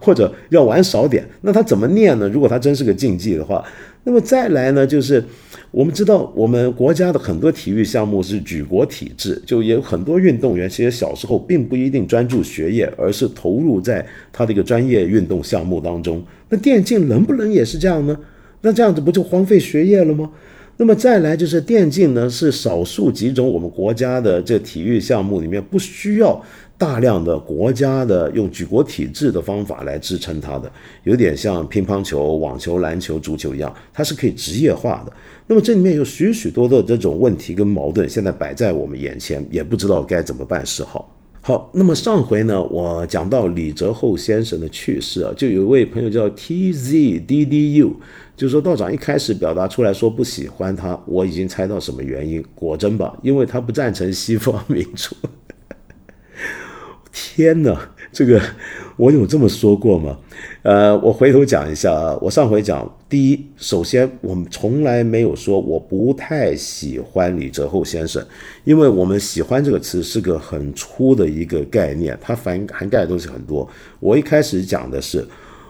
或者要玩少点，那他怎么练呢？如果他真是个竞技的话，那么再来呢，就是我们知道我们国家的很多体育项目是举国体制，就也有很多运动员其实小时候并不一定专注学业，而是投入在他的一个专业运动项目当中。那电竞能不能也是这样呢？那这样子不就荒废学业了吗？那么再来就是电竞呢，是少数几种我们国家的这体育项目里面不需要。大量的国家的用举国体制的方法来支撑它的，有点像乒乓球、网球、篮球、足球一样，它是可以职业化的。那么这里面有许许多多的这种问题跟矛盾，现在摆在我们眼前，也不知道该怎么办是好。好，那么上回呢，我讲到李泽厚先生的去世啊，就有一位朋友叫 T Z D D U，就说道长一开始表达出来说不喜欢他，我已经猜到什么原因，果真吧，因为他不赞成西方民主。天哪，这个 我有这么说过吗？呃，我回头讲一下啊。我上回讲，第一，首先我们从来没有说我不太喜欢李泽厚先生，因为我们喜欢这个词是个很粗的一个概念，它涵涵盖的东西很多。我一开始讲的是，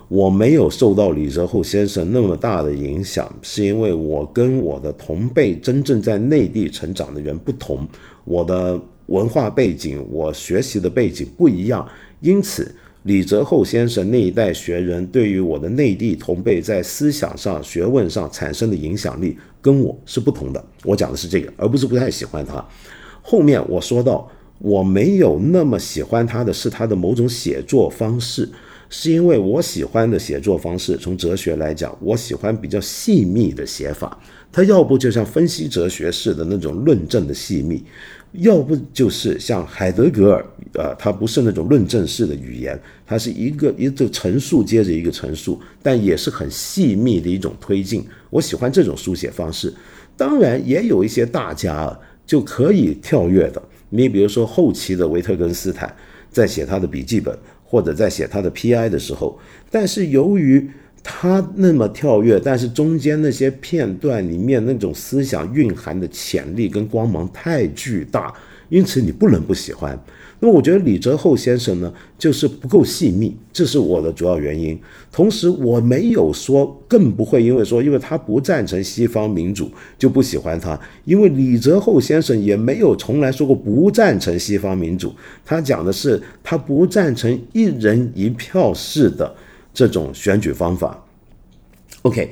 我没有受到李泽厚先生那么大的影响，是因为我跟我的同辈真正在内地成长的人不同，我的。文化背景，我学习的背景不一样，因此李泽厚先生那一代学人对于我的内地同辈在思想上、学问上产生的影响力跟我是不同的。我讲的是这个，而不是不太喜欢他。后面我说到，我没有那么喜欢他的是他的某种写作方式，是因为我喜欢的写作方式，从哲学来讲，我喜欢比较细密的写法。他要不就像分析哲学式的那种论证的细密。要不就是像海德格尔，呃，他不是那种论证式的语言，它是一个一个陈述接着一个陈述，但也是很细密的一种推进。我喜欢这种书写方式。当然，也有一些大家啊就可以跳跃的。你比如说后期的维特根斯坦，在写他的笔记本或者在写他的 P.I. 的时候，但是由于他那么跳跃，但是中间那些片段里面那种思想蕴含的潜力跟光芒太巨大，因此你不能不喜欢。那么我觉得李泽厚先生呢，就是不够细密，这是我的主要原因。同时我没有说，更不会因为说，因为他不赞成西方民主就不喜欢他，因为李泽厚先生也没有从来说过不赞成西方民主，他讲的是他不赞成一人一票式的。这种选举方法，OK，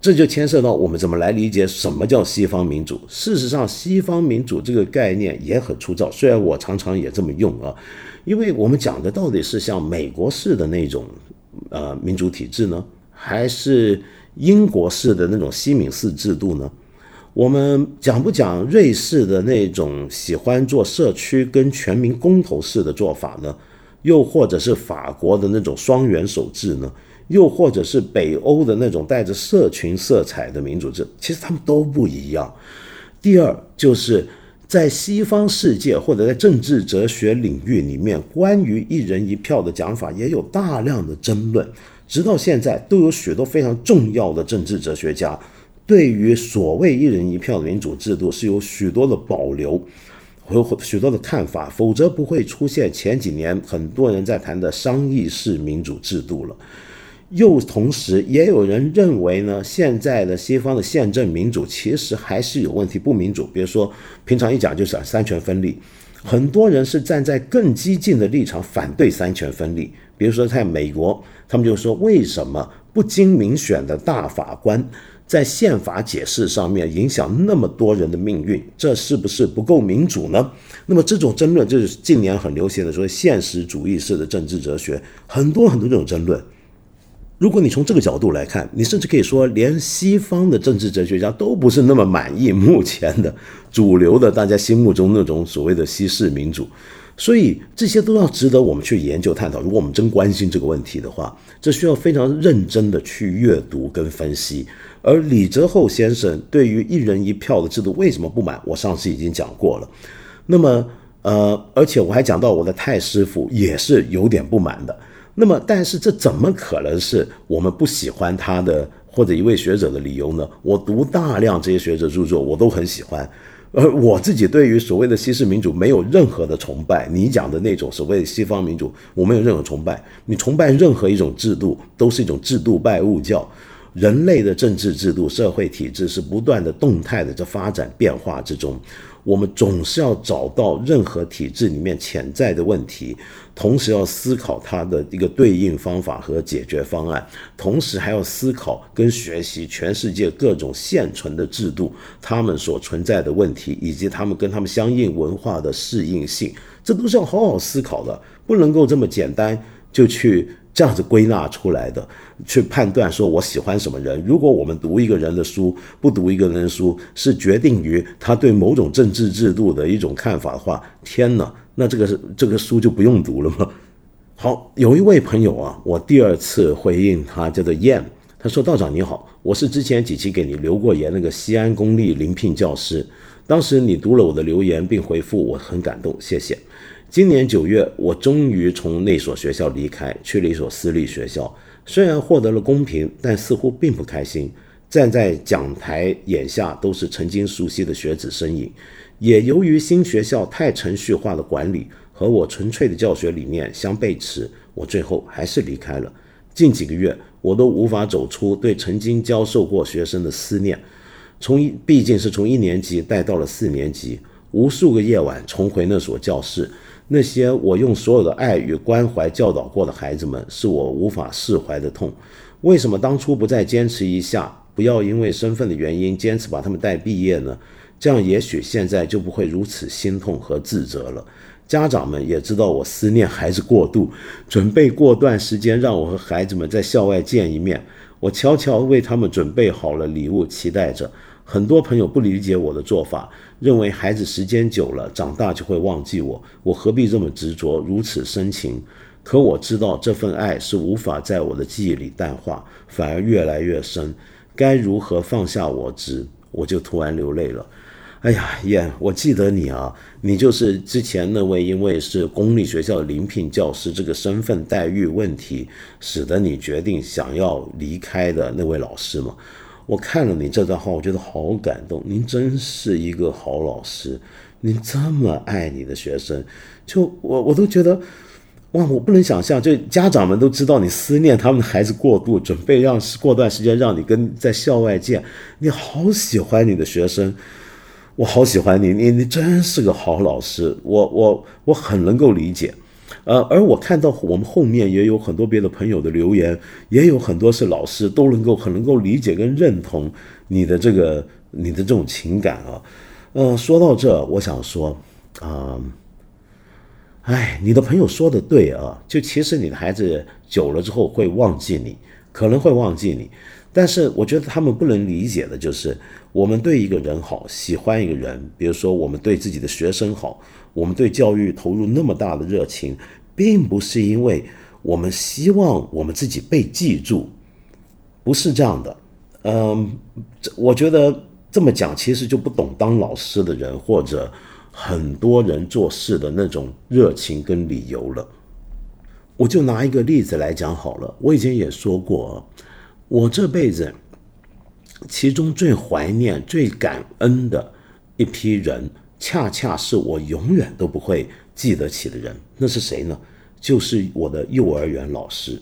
这就牵涉到我们怎么来理解什么叫西方民主。事实上，西方民主这个概念也很粗糙，虽然我常常也这么用啊，因为我们讲的到底是像美国式的那种呃民主体制呢，还是英国式的那种西敏寺制度呢？我们讲不讲瑞士的那种喜欢做社区跟全民公投式的做法呢？又或者是法国的那种双元首制呢？又或者是北欧的那种带着社群色彩的民主制？其实他们都不一样。第二，就是在西方世界或者在政治哲学领域里面，关于一人一票的讲法也有大量的争论，直到现在都有许多非常重要的政治哲学家对于所谓一人一票的民主制度是有许多的保留。有许多的看法，否则不会出现前几年很多人在谈的商议式民主制度了。又同时，也有人认为呢，现在的西方的宪政民主其实还是有问题，不民主。比如说，平常一讲就是三权分立，很多人是站在更激进的立场反对三权分立。比如说，在美国，他们就说为什么不经民选的大法官？在宪法解释上面影响那么多人的命运，这是不是不够民主呢？那么这种争论就是近年很流行的说现实主义式的政治哲学，很多很多这种争论。如果你从这个角度来看，你甚至可以说，连西方的政治哲学家都不是那么满意目前的主流的大家心目中那种所谓的西式民主。所以这些都要值得我们去研究探讨。如果我们真关心这个问题的话，这需要非常认真的去阅读跟分析。而李泽厚先生对于一人一票的制度为什么不满？我上次已经讲过了。那么呃，而且我还讲到我的太师傅也是有点不满的。那么，但是这怎么可能是我们不喜欢他的或者一位学者的理由呢？我读大量这些学者著作，我都很喜欢。而我自己对于所谓的西式民主没有任何的崇拜。你讲的那种所谓西方民主，我没有任何崇拜。你崇拜任何一种制度，都是一种制度拜物教。人类的政治制度、社会体制是不断的动态的在发展变化之中。我们总是要找到任何体制里面潜在的问题，同时要思考它的一个对应方法和解决方案，同时还要思考跟学习全世界各种现存的制度，他们所存在的问题，以及他们跟他们相应文化的适应性，这都是要好好思考的，不能够这么简单就去。这样子归纳出来的，去判断说我喜欢什么人。如果我们读一个人的书，不读一个人的书，是决定于他对某种政治制度的一种看法的话，天哪，那这个这个书就不用读了吗？好，有一位朋友啊，我第二次回应他叫做燕，他说道长你好，我是之前几期给你留过言那个西安公立临聘教师，当时你读了我的留言并回复我很感动，谢谢。今年九月，我终于从那所学校离开，去了一所私立学校。虽然获得了公平，但似乎并不开心。站在讲台眼下都是曾经熟悉的学子身影，也由于新学校太程序化的管理和我纯粹的教学理念相背驰，我最后还是离开了。近几个月，我都无法走出对曾经教授过学生的思念。从毕竟是从一年级带到了四年级，无数个夜晚重回那所教室。那些我用所有的爱与关怀教导过的孩子们，是我无法释怀的痛。为什么当初不再坚持一下，不要因为身份的原因坚持把他们带毕业呢？这样也许现在就不会如此心痛和自责了。家长们也知道我思念孩子过度，准备过段时间让我和孩子们在校外见一面。我悄悄为他们准备好了礼物，期待着。很多朋友不理解我的做法。认为孩子时间久了，长大就会忘记我，我何必这么执着，如此深情？可我知道这份爱是无法在我的记忆里淡化，反而越来越深。该如何放下我执？我就突然流泪了。哎呀，燕，我记得你啊，你就是之前那位因为是公立学校的临聘教师这个身份待遇问题，使得你决定想要离开的那位老师吗？我看了你这段话，我觉得好感动。您真是一个好老师，您这么爱你的学生，就我我都觉得，哇，我不能想象，就家长们都知道你思念他们的孩子过度，准备让过段时间让你跟在校外见，你好喜欢你的学生，我好喜欢你，你你真是个好老师，我我我很能够理解。呃，而我看到我们后面也有很多别的朋友的留言，也有很多是老师都能够很能够理解跟认同你的这个你的这种情感啊。呃，说到这，我想说，啊，哎，你的朋友说的对啊，就其实你的孩子久了之后会忘记你，可能会忘记你，但是我觉得他们不能理解的就是，我们对一个人好，喜欢一个人，比如说我们对自己的学生好。我们对教育投入那么大的热情，并不是因为我们希望我们自己被记住，不是这样的。嗯，这我觉得这么讲其实就不懂当老师的人或者很多人做事的那种热情跟理由了。我就拿一个例子来讲好了，我以前也说过，我这辈子其中最怀念、最感恩的一批人。恰恰是我永远都不会记得起的人，那是谁呢？就是我的幼儿园老师。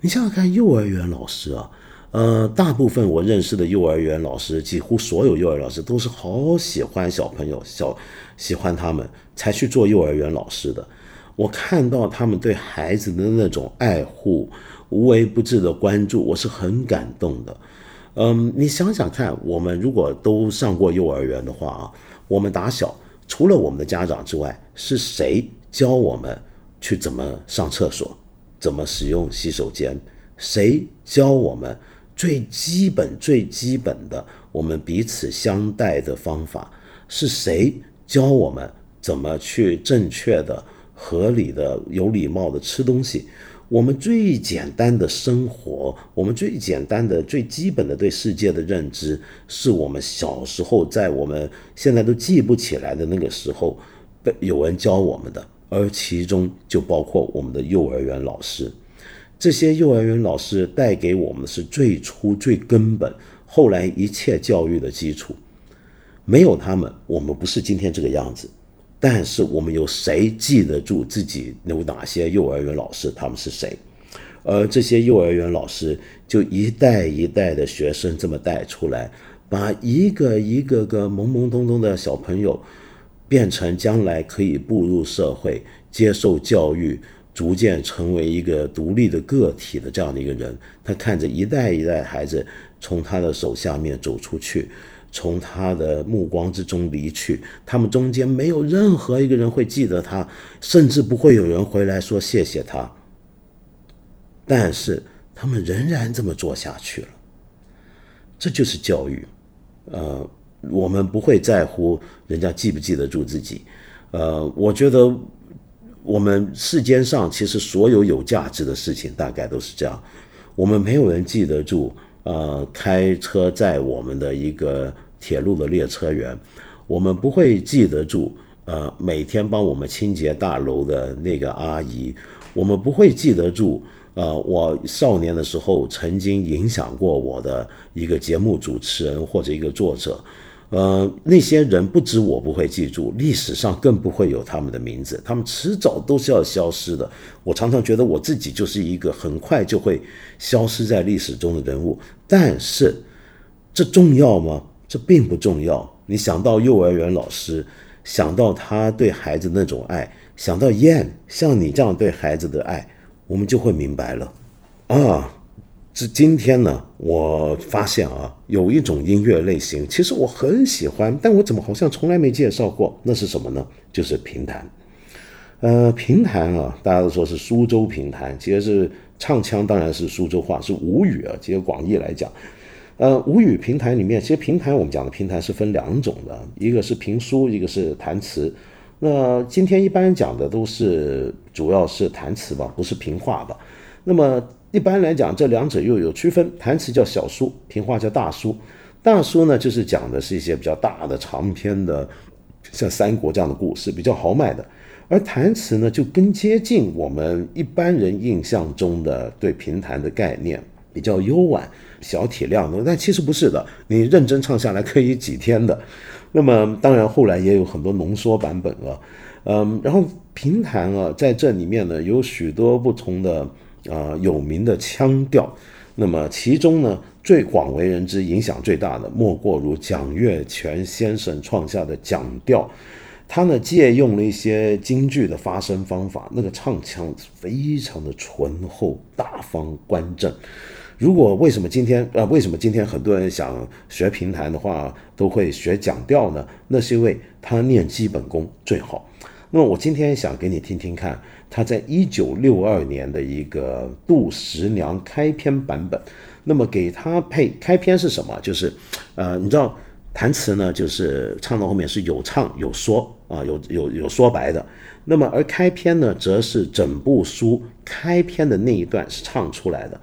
你想想看，幼儿园老师啊，呃，大部分我认识的幼儿园老师，几乎所有幼儿园老师都是好喜欢小朋友，小喜欢他们才去做幼儿园老师的。我看到他们对孩子的那种爱护、无微不至的关注，我是很感动的。嗯，你想想看，我们如果都上过幼儿园的话啊。我们打小，除了我们的家长之外，是谁教我们去怎么上厕所，怎么使用洗手间？谁教我们最基本、最基本的我们彼此相待的方法？是谁教我们怎么去正确的、合理的、有礼貌的吃东西？我们最简单的生活，我们最简单的、最基本的对世界的认知，是我们小时候在我们现在都记不起来的那个时候，被有人教我们的，而其中就包括我们的幼儿园老师。这些幼儿园老师带给我们的是最初最根本，后来一切教育的基础。没有他们，我们不是今天这个样子。但是我们有谁记得住自己有哪些幼儿园老师？他们是谁？而这些幼儿园老师就一代一代的学生这么带出来，把一个一个个懵懵懂懂的小朋友，变成将来可以步入社会、接受教育、逐渐成为一个独立的个体的这样的一个人。他看着一代一代孩子从他的手下面走出去。从他的目光之中离去，他们中间没有任何一个人会记得他，甚至不会有人回来说谢谢他。但是他们仍然这么做下去了，这就是教育。呃，我们不会在乎人家记不记得住自己。呃，我觉得我们世间上其实所有有价值的事情大概都是这样，我们没有人记得住。呃，开车载我们的一个。铁路的列车员，我们不会记得住，呃，每天帮我们清洁大楼的那个阿姨，我们不会记得住，呃，我少年的时候曾经影响过我的一个节目主持人或者一个作者，呃，那些人不止我不会记住，历史上更不会有他们的名字，他们迟早都是要消失的。我常常觉得我自己就是一个很快就会消失在历史中的人物，但是这重要吗？这并不重要。你想到幼儿园老师，想到他对孩子那种爱，想到燕像你这样对孩子的爱，我们就会明白了。啊，这今天呢，我发现啊，有一种音乐类型，其实我很喜欢，但我怎么好像从来没介绍过？那是什么呢？就是评弹。呃，评弹啊，大家都说是苏州评弹，其实是唱腔，当然是苏州话，是吴语啊。其实广义来讲。呃，吴语平台里面，其实平台我们讲的平台是分两种的，一个是评书，一个是弹词。那今天一般讲的都是主要是弹词吧，不是评话吧？那么一般来讲，这两者又有区分，弹词叫小书，评话叫大书。大书呢，就是讲的是一些比较大的长篇的，像三国这样的故事，比较豪迈的；而弹词呢，就更接近我们一般人印象中的对评弹的概念，比较幽婉。小体量的，但其实不是的。你认真唱下来可以几天的。那么当然后来也有很多浓缩版本啊，嗯，然后评弹啊，在这里面呢有许多不同的啊有名的腔调。那么其中呢最广为人知、影响最大的，莫过如蒋月泉先生创下的讲调。他呢借用了一些京剧的发声方法，那个唱腔非常的醇厚、大方、端正。如果为什么今天呃为什么今天很多人想学评弹的话都会学讲调呢？那是因为他念基本功最好。那么我今天想给你听听看，他在一九六二年的一个杜十娘开篇版本。那么给他配开篇是什么？就是呃你知道弹词呢，就是唱到后面是有唱有说啊，有有有说白的。那么而开篇呢，则是整部书开篇的那一段是唱出来的。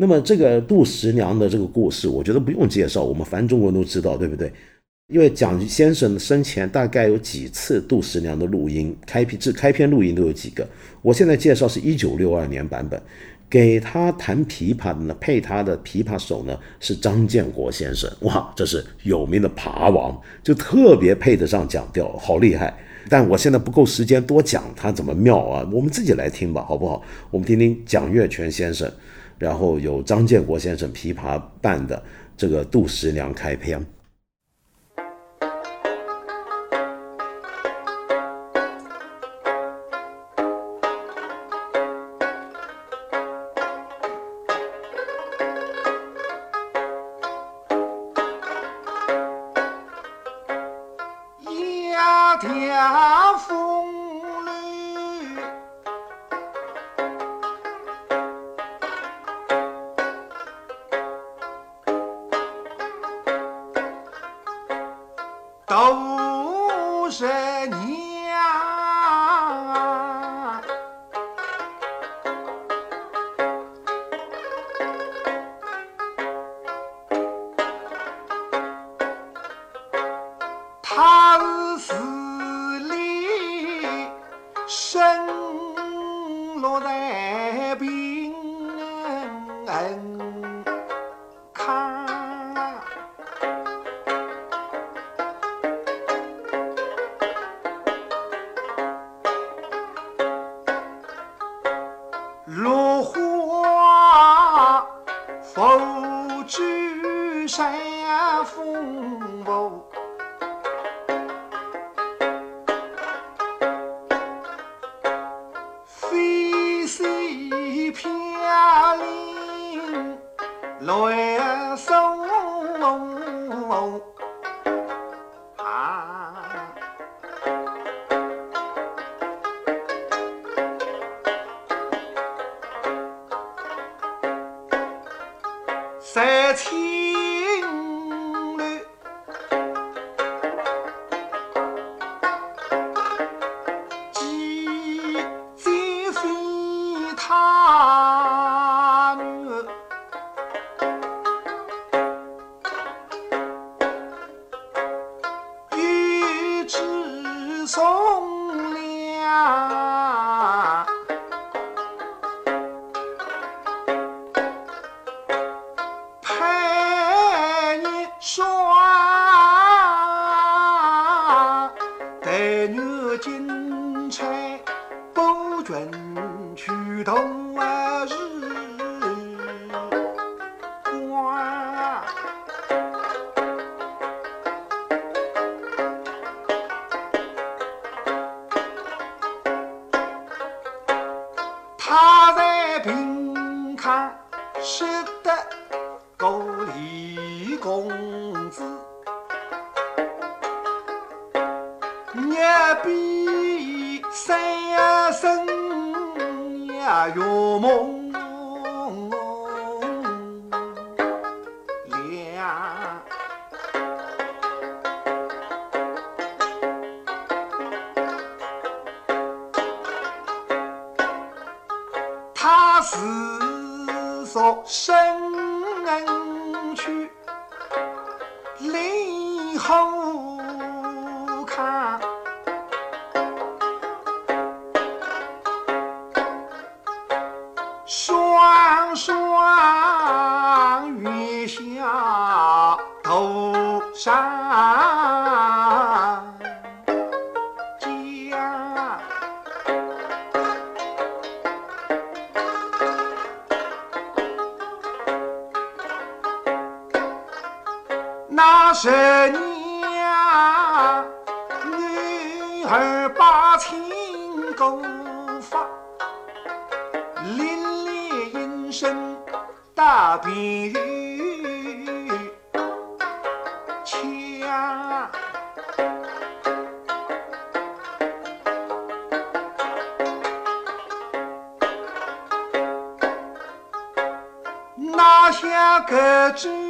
那么这个杜十娘的这个故事，我觉得不用介绍，我们凡中国人都知道，对不对？因为蒋先生生前大概有几次杜十娘的录音，开篇至开篇录音都有几个。我现在介绍是一九六二年版本，给他弹琵琶的呢，配他的琵琶手呢是张建国先生，哇，这是有名的扒王，就特别配得上讲调，好厉害。但我现在不够时间多讲他怎么妙啊，我们自己来听吧，好不好？我们听听蒋月泉先生。然后有张建国先生琵琶伴的这个杜十娘开篇。下个枝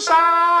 杀